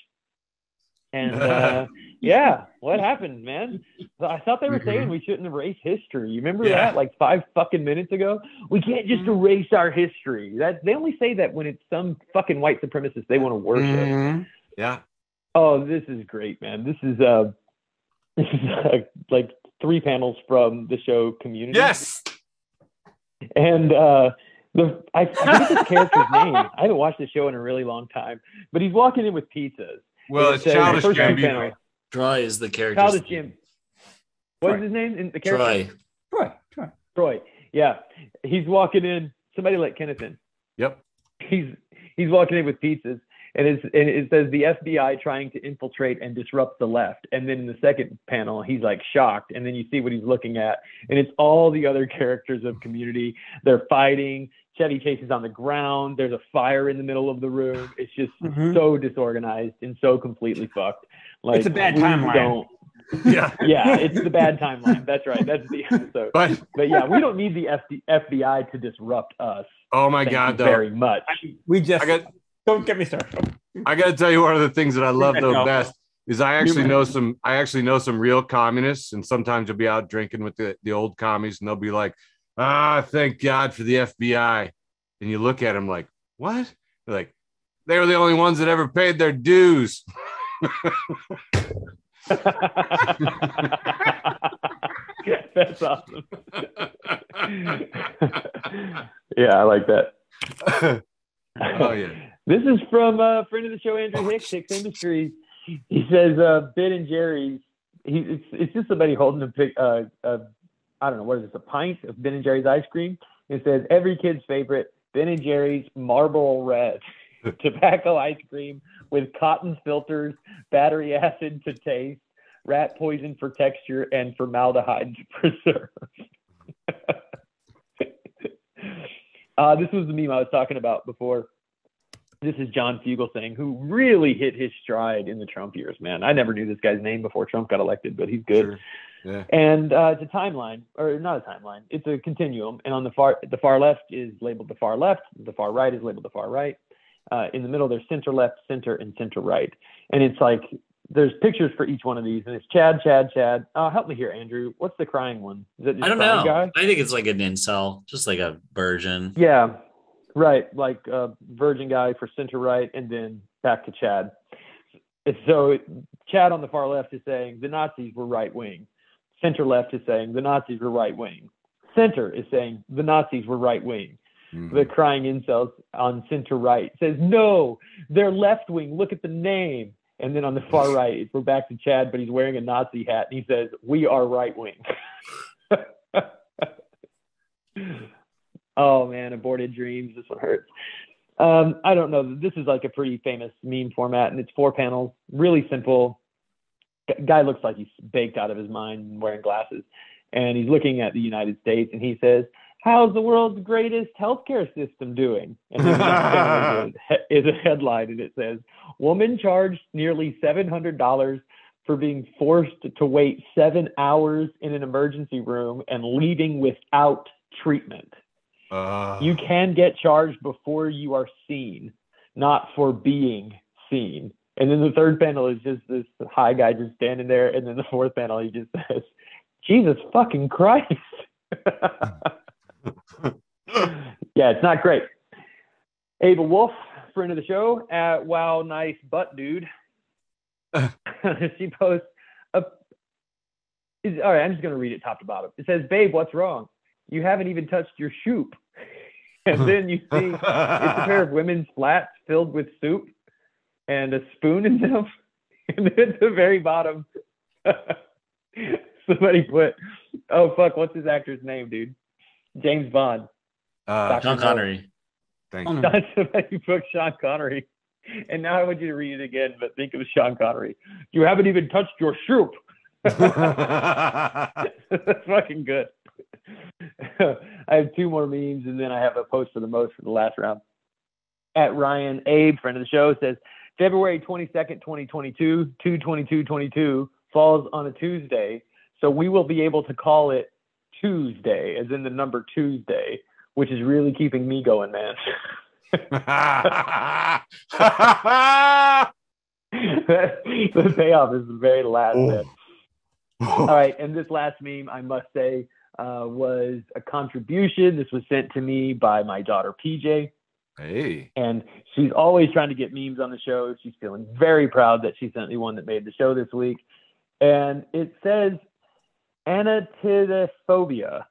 And uh, yeah, what happened, man? I thought they were saying we shouldn't erase history. You remember Yeah. that like five fucking minutes ago? We can't just erase our history. That they only say that when it's some fucking white supremacist they want to worship. Mhm. yeah. Oh, this is great, man. This is uh this is uh, like three panels from the show Community. Yes. And uh the I, I forget this character's name. I haven't watched the show in a really long time, but he's walking in with pizzas. Well, It it's says- childish first Gambino. Troy is the character. Childish Jim. What's his name? In the character? Troy. Troy, Troy. Troy. Yeah. He's walking in. Somebody let Kenneth in. Yep. he's he's walking in with pizzas and, it's, and it says the FBI trying to infiltrate and disrupt the left. And then in the second panel, he's like shocked. And then you see what he's looking at. And it's all the other characters of community. They're fighting. Chevy Chase is on the ground. There's a fire in the middle of the room. It's just Mhm. so disorganized and so completely fucked. Like It's a bad we timeline. don't- Yeah. Yeah, it's the bad timeline. That's right. That's the episode. But But yeah, we don't need the FD, FBI to disrupt us. oh my Thank God, you though. very much. We just I got don't get me started. I got to tell you one of the things that I love the No. best is I actually know some I actually know some real communists and sometimes you'll be out drinking with the, the old commies and they'll be like, "Ah, thank God for the FBI." And you look at them like, "What?" They're like, "They were the only ones that ever paid their dues." yeah, That's awesome. yeah, I like that. Oh yeah. This is from a friend of the show, Andrew Hicks, Hicks Industries. He says, uh, Ben and Jerry's. He, it's, it's just somebody holding a pic, uh, uh, I don't know, what is this, a pint of Ben and Jerry's ice cream? It says, every kid's favorite, Ben and Jerry's Marlboro Red. Tobacco ice cream with cotton filters, battery acid to taste, rat poison for texture, and formaldehyde to preserve. uh, this was the meme I was talking about before this is John Fugelsang, who really hit his stride in the Trump years, man. I never knew this guy's name before Trump got elected, but he's good. Sure. Yeah. And uh, it's a timeline, or not a timeline. It's a continuum. And on the far, the far left is labeled the far left. The far right is labeled the far right. Uh, in the middle, there's center left, center, and center right. And it's like there's pictures for each one of these, and it's Chad, Chad, Chad. Uh, help me here, Andrew. What's the crying one? Is it just I don't know. Guy? I think it's like an incel, just like a version. Yeah, right. Like a Virgin guy for center right, and then back to Chad. So Chad on the far left is saying the Nazis were right wing. Center left is saying the Nazis were right wing. Center is saying the Nazis were right wing. Mhm. The crying incels on center right says no, they're left wing. Look at the name. And then on the far right, we're back to Chad, but he's wearing a Nazi hat, and he says we are right wing. Oh man, aborted dreams. This one hurts. Um, I don't know. This is like a pretty famous meme format, and it's four panels, really simple. Guy looks like he's baked out of his mind wearing glasses, and he's looking at the United States, and he says, "How's the world's greatest healthcare system doing?" And then the next panel is a- is a headline, and it says, "Woman charged nearly seven hundred dollars." For being forced to wait seven hours in an emergency room and leaving without treatment Uh, you can get charged before you are seen, not for being seen. And then the third panel is just this high guy just standing there, and then the fourth panel he just says, "Jesus fucking Christ." yeah, it's not great. Ava Wolf, friend of the show, at Wow Nice Butt Dude. she posts a. Is, all right, I'm just gonna read it top to bottom. It says, "Babe, what's wrong? You haven't even touched your shoop." And then you see it's a pair of women's flats filled with soup and a spoon in them. And then at the very bottom, somebody put, "Oh fuck, what's his actor's name, dude? James Bond." uh, Sean Connery. thank you. no. Not somebody put Sean Connery. And now I want you to read it again, but think of Sean Connery. You haven't even touched your soup. That's fucking good. I have two more memes, and then I have a post for the most for the last round. At Ryan Abe, friend of the show, says February 22nd, 2022, 22222 falls on a Tuesday. So we will be able to call it Tuesday, as in the number Tuesday, which is really keeping me going, man. the payoff is the very last bit. All right, and this last meme, I must say, uh, was a contribution. This was sent to me by my daughter PJ, hey. and she's always trying to get memes on the show. She's feeling very proud that she sent me one that made the show this week, and it says anatidaephobia.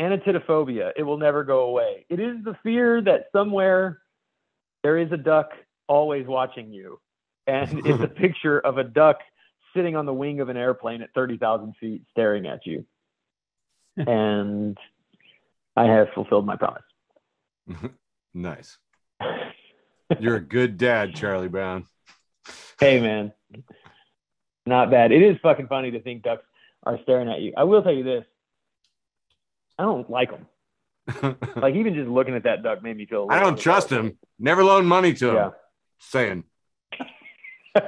Anatidaephobia. It will never go away. It is the fear that somewhere there is a duck always watching you, and it's a picture of a duck sitting on the wing of an airplane at 30,000 feet staring at you. and I have fulfilled my promise. nice. You're a good dad, Charlie Brown. Hey, man. Not bad. It is fucking funny to think ducks are staring at you. I will tell you this. I don't like them. Like, even just looking at that duck made me feel. I don't trust him. Never loan money to him. Yeah. Saying.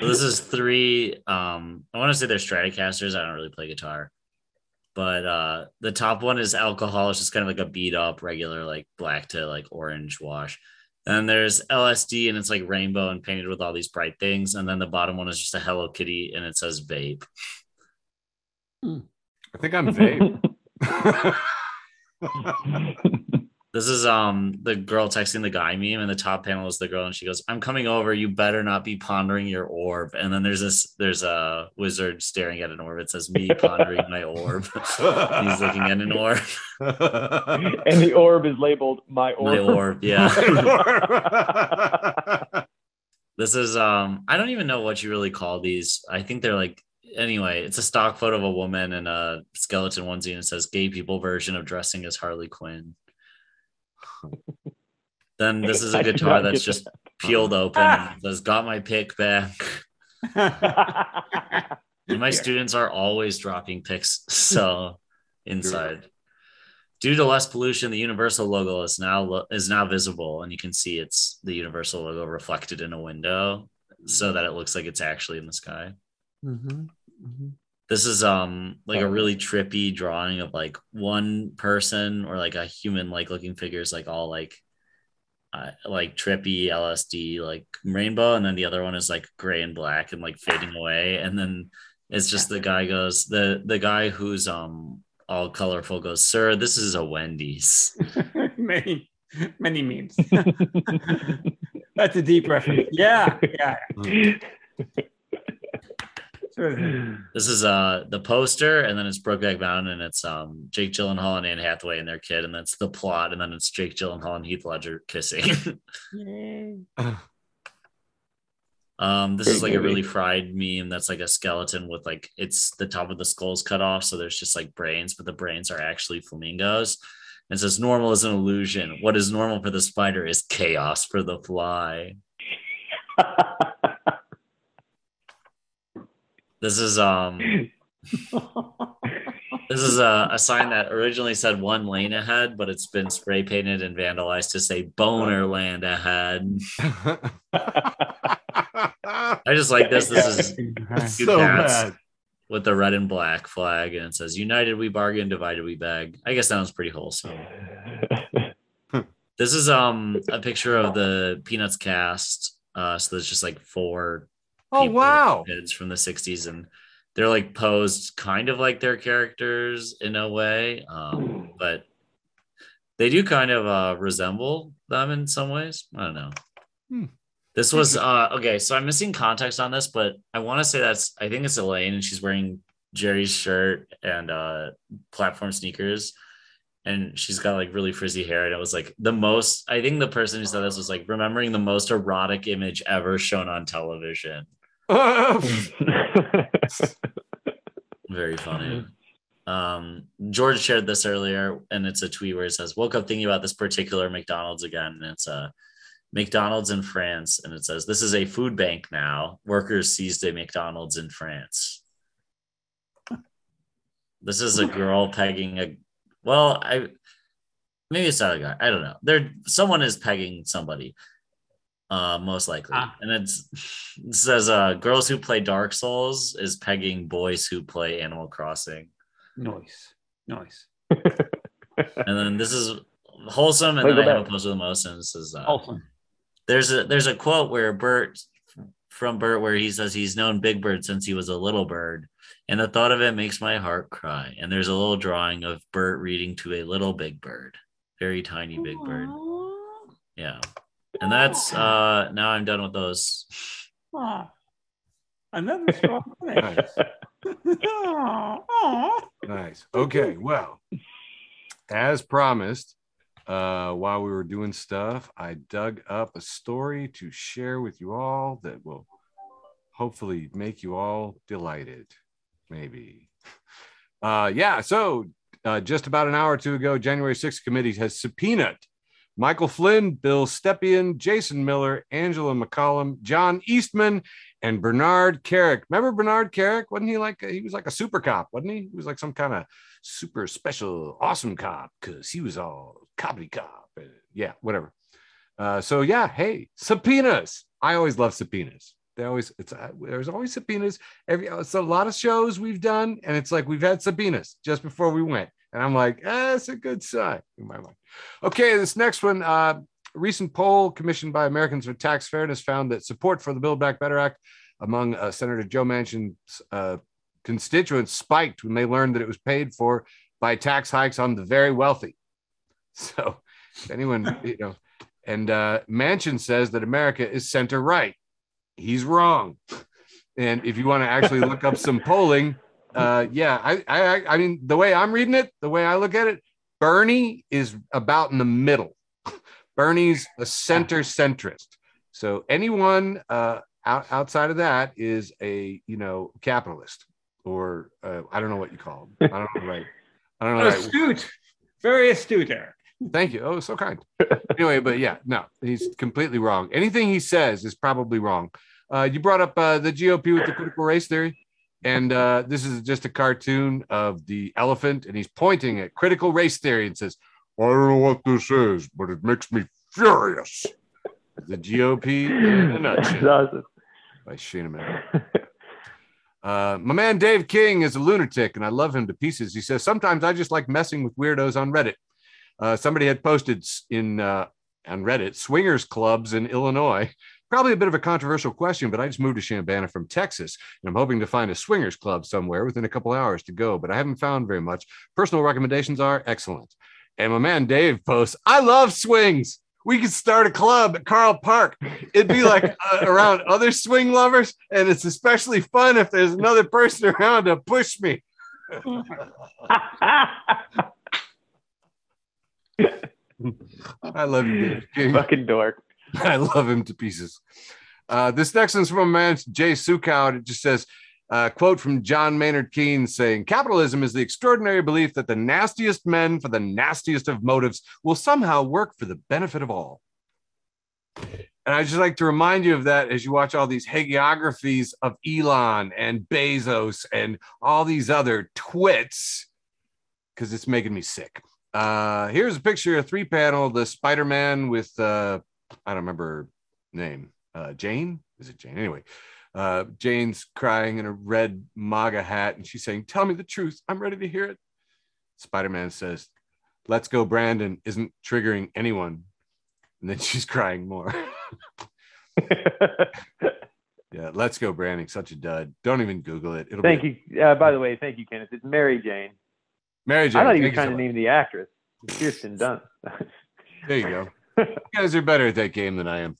So this is three. Um, I want to say they're Stratocasters. I don't really play guitar, but uh, the top one is alcohol. It's just kind of like a beat up, regular like black to like orange wash. And there's LSD, and it's like rainbow and painted with all these bright things. And then the bottom one is just a Hello Kitty, and it says vape. I think I'm vape. This is um the girl texting the guy meme, and the top panel is the girl, and she goes, "I'm coming over. You better not be pondering your orb." And then there's this there's a wizard staring at an orb. It says, "Me pondering my orb." He's looking at an orb. and the orb is labeled my orb. My orb, yeah. this is um I don't even know what you really call these. I think they're like anyway, it's a stock photo of a woman in a skeleton onesie and it says gay people version of dressing as Harley Quinn. then this is a guitar that's get just peeled open and it says got my pick back. And my Yeah. students are always dropping picks, so inside. Due to less pollution, the Universal logo is now lo- is now visible, and you can see it's the Universal logo reflected in a window, so that it looks like it's actually in the sky. Mhm, mhm. This is um like a really trippy drawing of like one person or like a human like looking figures like all like uh, like trippy LSD like rainbow, and then the other one is like gray and black and like fading away, and then it's just the guy goes the the guy who's um all colorful goes, sir, this is a Wendy's. many, many memes. That's a deep reference. Yeah, yeah. This is uh the poster, and then it's Brokeback Mountain, and it's um Jake Gyllenhaal and Anne Hathaway and their kid, and that's the plot, and then it's Jake Gyllenhaal and Heath Ledger kissing. Um, this is Great like a really fried meme that's like a skeleton with like it's the top of the skull's cut off, so there's just like brains, but the brains are actually flamingos. And it says normal is an illusion. What is normal for the spider is chaos for the fly. This is um This is a, a sign that originally said one lane ahead, but it's been spray painted and vandalized to say boner land ahead. I just like this. This is so bad. with the red and black flag, and it says United we bargain, divided we beg. I guess that was pretty wholesome. This is um a picture of the Peanuts cast. Uh, so there's just like four Oh wow! kids from the 60s and they're like posed kind of like their characters in a way um, but they do kind of uh, resemble them in some ways. I don't know. Hmm. this was uh, okay so i'm missing context on this but i want to say that's i think it's elaine and she's wearing jerry's shirt and uh, platform sneakers and she's got like really frizzy hair and it was like the most i think the person who said this was like remembering the most erotic image ever shown on television very funny. Um, George shared this earlier, and it's a tweet where it says, "Woke up thinking about this particular McDonald's again." And it's a McDonald's in France, and it says, "This is a food bank now. Workers seized a McDonald's in France." This is a girl pegging a. Well, I maybe it's not a guy. I don't know. There, someone is pegging somebody. Uh, most likely, Ah. and it's it says, "Uh, girls who play Dark Souls is pegging boys who play Animal Crossing." Noise. Noise. and then this is wholesome, and Wait, then I go have a back. post of the most, and this is uh, Awesome. there's a there's a quote where Bert from Bert where he says he's known Big Bird since he was a little bird, and the thought of it makes my heart cry. And there's a little drawing of Bert reading to a little Big Bird, very tiny Big Bird. Yeah, and that's uh now I'm done with those. Aw. Another strong finish. Nice. Aw. Nice. Okay. Well, as promised, uh, while we were doing stuff, I dug up a story to share with you all that will hopefully make you all delighted. Maybe. Uh, yeah. So, uh, just about an hour or two ago, January 6th committee has subpoenaed Michael Flynn, Bill Stepien, Jason Miller, Angela McCallum, John Eastman, and Bernard Kerik. Remember Bernard Kerik? Wasn't he like he was like a super cop, wasn't he? He was like some kind of super special awesome cop because he was all copy cop. Uh, yeah, whatever. Uh, so yeah, hey, subpoenas. I always love subpoenas. They always it's uh, there's always subpoenas. Every it's a lot of shows we've done, and it's like we've had subpoenas just before we went, and I'm like, ah, that's a good sign in my mind. Okay, this next one. Uh, a recent poll commissioned by Americans for Tax Fairness found that support for the Build Back Better Act among uh, Senator Joe Manchin's uh, constituents spiked when they learned that it was paid for by tax hikes on the very wealthy. So Anyone, you know, and uh, Manchin says that America is center right. He's wrong. And if you want to actually look up some polling, uh, yeah, I, I, I mean, the way I'm reading it, the way I look at it, Bernie is about in the middle. Bernie's a center centrist. So anyone uh, out, outside of that is a you know capitalist or uh, I don't know what you call them. I don't know right. I don't know. Right. Astute, very astute, Eric. Thank you. Oh, so kind. anyway, but yeah, no, he's completely wrong. Anything he says is probably wrong. Uh, you brought up uh, the GOP with the critical race theory, and uh, this is just a cartoon of the elephant, and he's pointing at critical race theory and says, "I don't know what this is, but it makes me furious." The GOP in a nutshell. awesome. By Sheena Man. Uh, my man Dave King is a lunatic, and I love him to pieces. He says sometimes I just like messing with weirdos on Reddit. Uh, somebody had posted in uh, on Reddit swingers clubs in Illinois. Probably a bit of a controversial question, but I just moved to Chambana from Texas, and I'm hoping to find a swingers club somewhere within a couple hours to go. But I haven't found very much. Personal recommendations are excellent. And my man Dave posts, "I love swings." we could start a club at Carle Park. It'd be like uh, around other swing lovers, and it's especially fun if there's another person around to push me. I love you, King. Fucking dork. I love him to pieces. Uh, this next one's from a man, Jay Sukow. It just says, uh, quote from John Maynard Keynes saying, Capitalism is the extraordinary belief that the nastiest men for the nastiest of motives will somehow work for the benefit of all. And I just like to remind you of that as you watch all these hagiographies of Elon and Bezos and all these other twits, because it's making me sick. Uh, here's a picture of three panel, the Spider Man with, uh, I don't remember her name, uh, Jane? Is it Jane? Anyway, uh, Jane's crying in a red MAGA hat, and she's saying, Tell me the truth. I'm ready to hear it. Spider Man says, Let's go, Brandon, isn't triggering anyone. And then she's crying more. yeah, let's go, Brandon. Such a dud. Don't even Google it. It'll thank be you. Uh, by the way, thank you, Kenneth. It's Mary Jane. Mary Jane. I thought you were thank trying so to much. name the actress. Kirsten Dunst. There you go. you guys are better at that game than I am.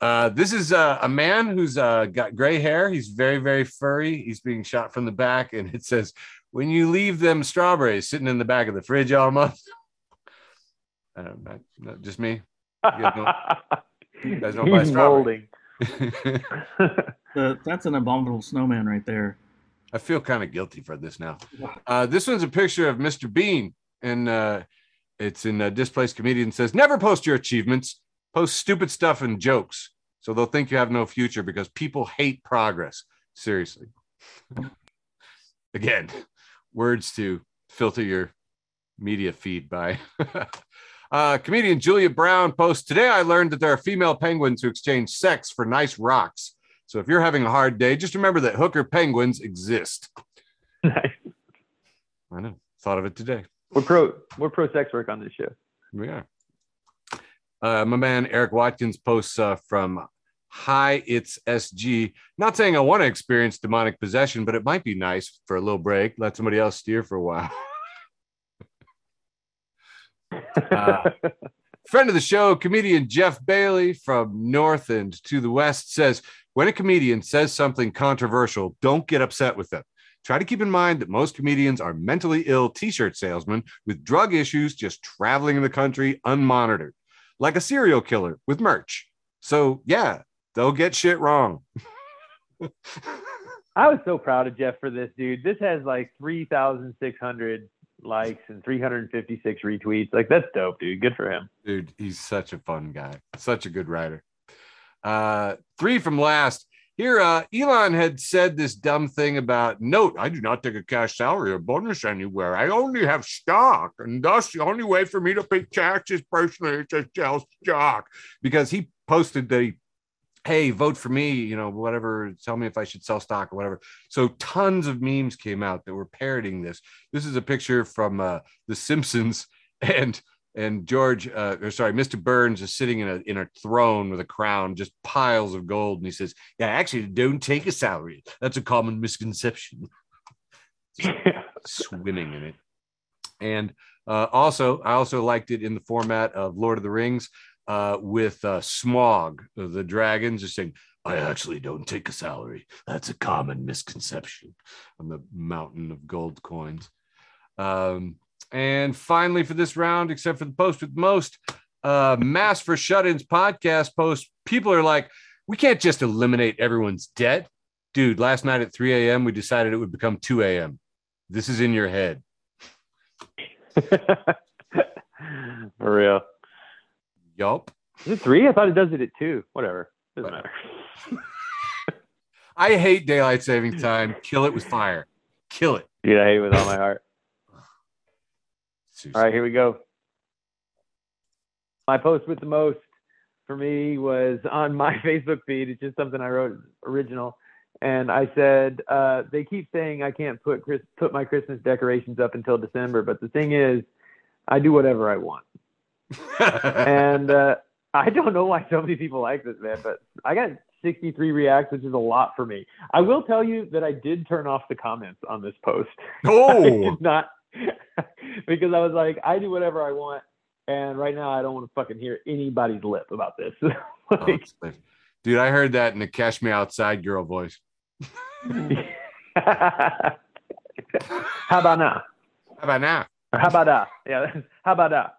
Uh, this is uh, a man who's uh, got gray hair. He's very, very furry. He's being shot from the back, and it says, "When you leave them strawberries sitting in the back of the fridge all month." I don't know, not just me. guys don't- guys don't buy He's strawberry. The, that's an abominable snowman right there. I feel kind of guilty for this now. Uh, this one's a picture of Mr. Bean, and uh, it's in a displaced comedian says, "Never post your achievements. Post stupid stuff and jokes, so they'll think you have no future because people hate progress. Seriously. Again, words to filter your media feed by." Uh, comedian Julia Brown posts today. I learned that there are female penguins who exchange sex for nice rocks. So if you're having a hard day, just remember that hooker penguins exist. Nice. I know. Thought of it today. We're pro we're pro sex work on this show. We are. Uh, my man Eric Watkins posts uh, from Hi, it's SG. Not saying I want to experience demonic possession, but it might be nice for a little break. Let somebody else steer for a while. Uh, friend of the show, comedian Jeff Bailey from North and to the West says, when a comedian says something controversial, don't get upset with them. Try to keep in mind that most comedians are mentally ill t shirt salesmen with drug issues just traveling in the country unmonitored, like a serial killer with merch. So, yeah, they'll get shit wrong. I was so proud of Jeff for this, dude. This has like 3,600 likes and 356 retweets. Like, that's dope, dude. Good for him. Dude, he's such a fun guy, such a good writer. Uh, three from last. Here, uh, Elon had said this dumb thing about note, I do not take a cash salary or bonus anywhere. I only have stock, and thus the only way for me to pay taxes personally is to sell stock. Because he posted the hey, vote for me, you know, whatever, tell me if I should sell stock or whatever. So tons of memes came out that were parroting this. This is a picture from uh, The Simpsons, and and George, uh, or sorry, Mr. Burns is sitting in a in a throne with a crown, just piles of gold, and he says, "Yeah, actually, don't take a salary. That's a common misconception." Swimming in it, and Uh, also, I also liked it in the format of Lord of the Rings uh, with uh, Smaug, the dragon, just saying, I actually don't take a salary. That's a common misconception on the mountain of gold coins. Um, and finally, for this round, except for the post with most, uh, Mass for Shut Ins podcast post, people are like, we can't just eliminate everyone's debt. Dude, last night at 3 a.m., we decided it would become 2 a.m. This is in your head. For real. Yup. Is it three? I thought it does it at two. Whatever. Doesn't matter. I hate daylight saving time. Kill it with fire. Kill it. Dude, I hate it with all my heart. All right, here we go. My post with the most for me was on my Facebook feed. It's just something I wrote original. And I said, uh, they keep saying I can't put Chris, put my Christmas decorations up until December, but the thing is, I do whatever I want. and uh, I don't know why so many people like this, man, but I got 63 reacts, which is a lot for me. I will tell you that I did turn off the comments on this post. I oh, did not because I was like, I do whatever I want, and right now I don't want to fucking hear anybody's lip about this. like, dude, I heard that in the Cash Me Outside girl voice. how about now? How about now? Or how about that? Yeah, how about that?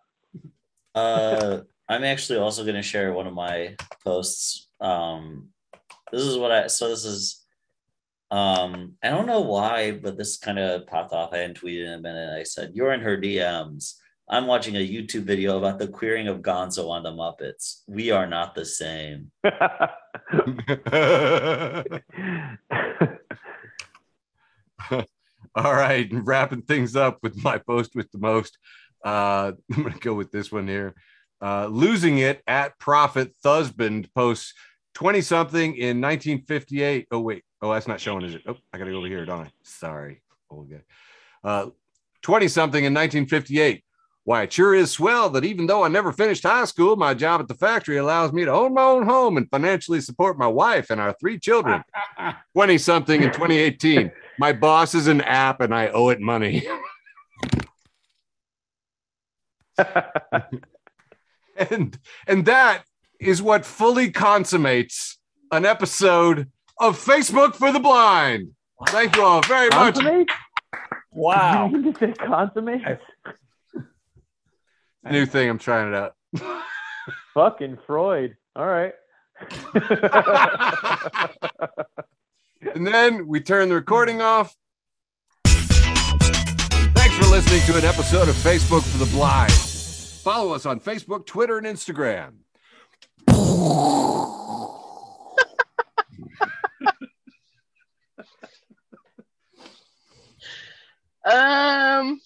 Uh, I'm actually also going to share one of my posts. Um, this is what I so this is. Um, I don't know why, but this kind of popped off. I hadn't tweeted in a minute. I said, "You're in her DMs." I'm watching a YouTube video about the queering of Gonzo on the Muppets. We are not the same. All right, wrapping things up with my post with the most. Uh, I'm going to go with this one here. Uh, losing it at Profit Husband posts 20 something in 1958. Oh, wait. Oh, that's not showing, is it? Oh, I got to go over here, don't I? Sorry. Old guy. Uh, 20 something in 1958. Why, it sure is swell that even though I never finished high school, my job at the factory allows me to own my own home and financially support my wife and our three children. 20 something in 2018. My boss is an app and I owe it money. and and that is what fully consummates an episode of Facebook for the Blind. Thank you all very much. Consummate? Wow. You just said consummate? New thing, I'm trying it out. Fucking Freud. All right. and then we turn the recording off. Thanks for listening to an episode of Facebook for the Blind. Follow us on Facebook, Twitter, and Instagram. Um,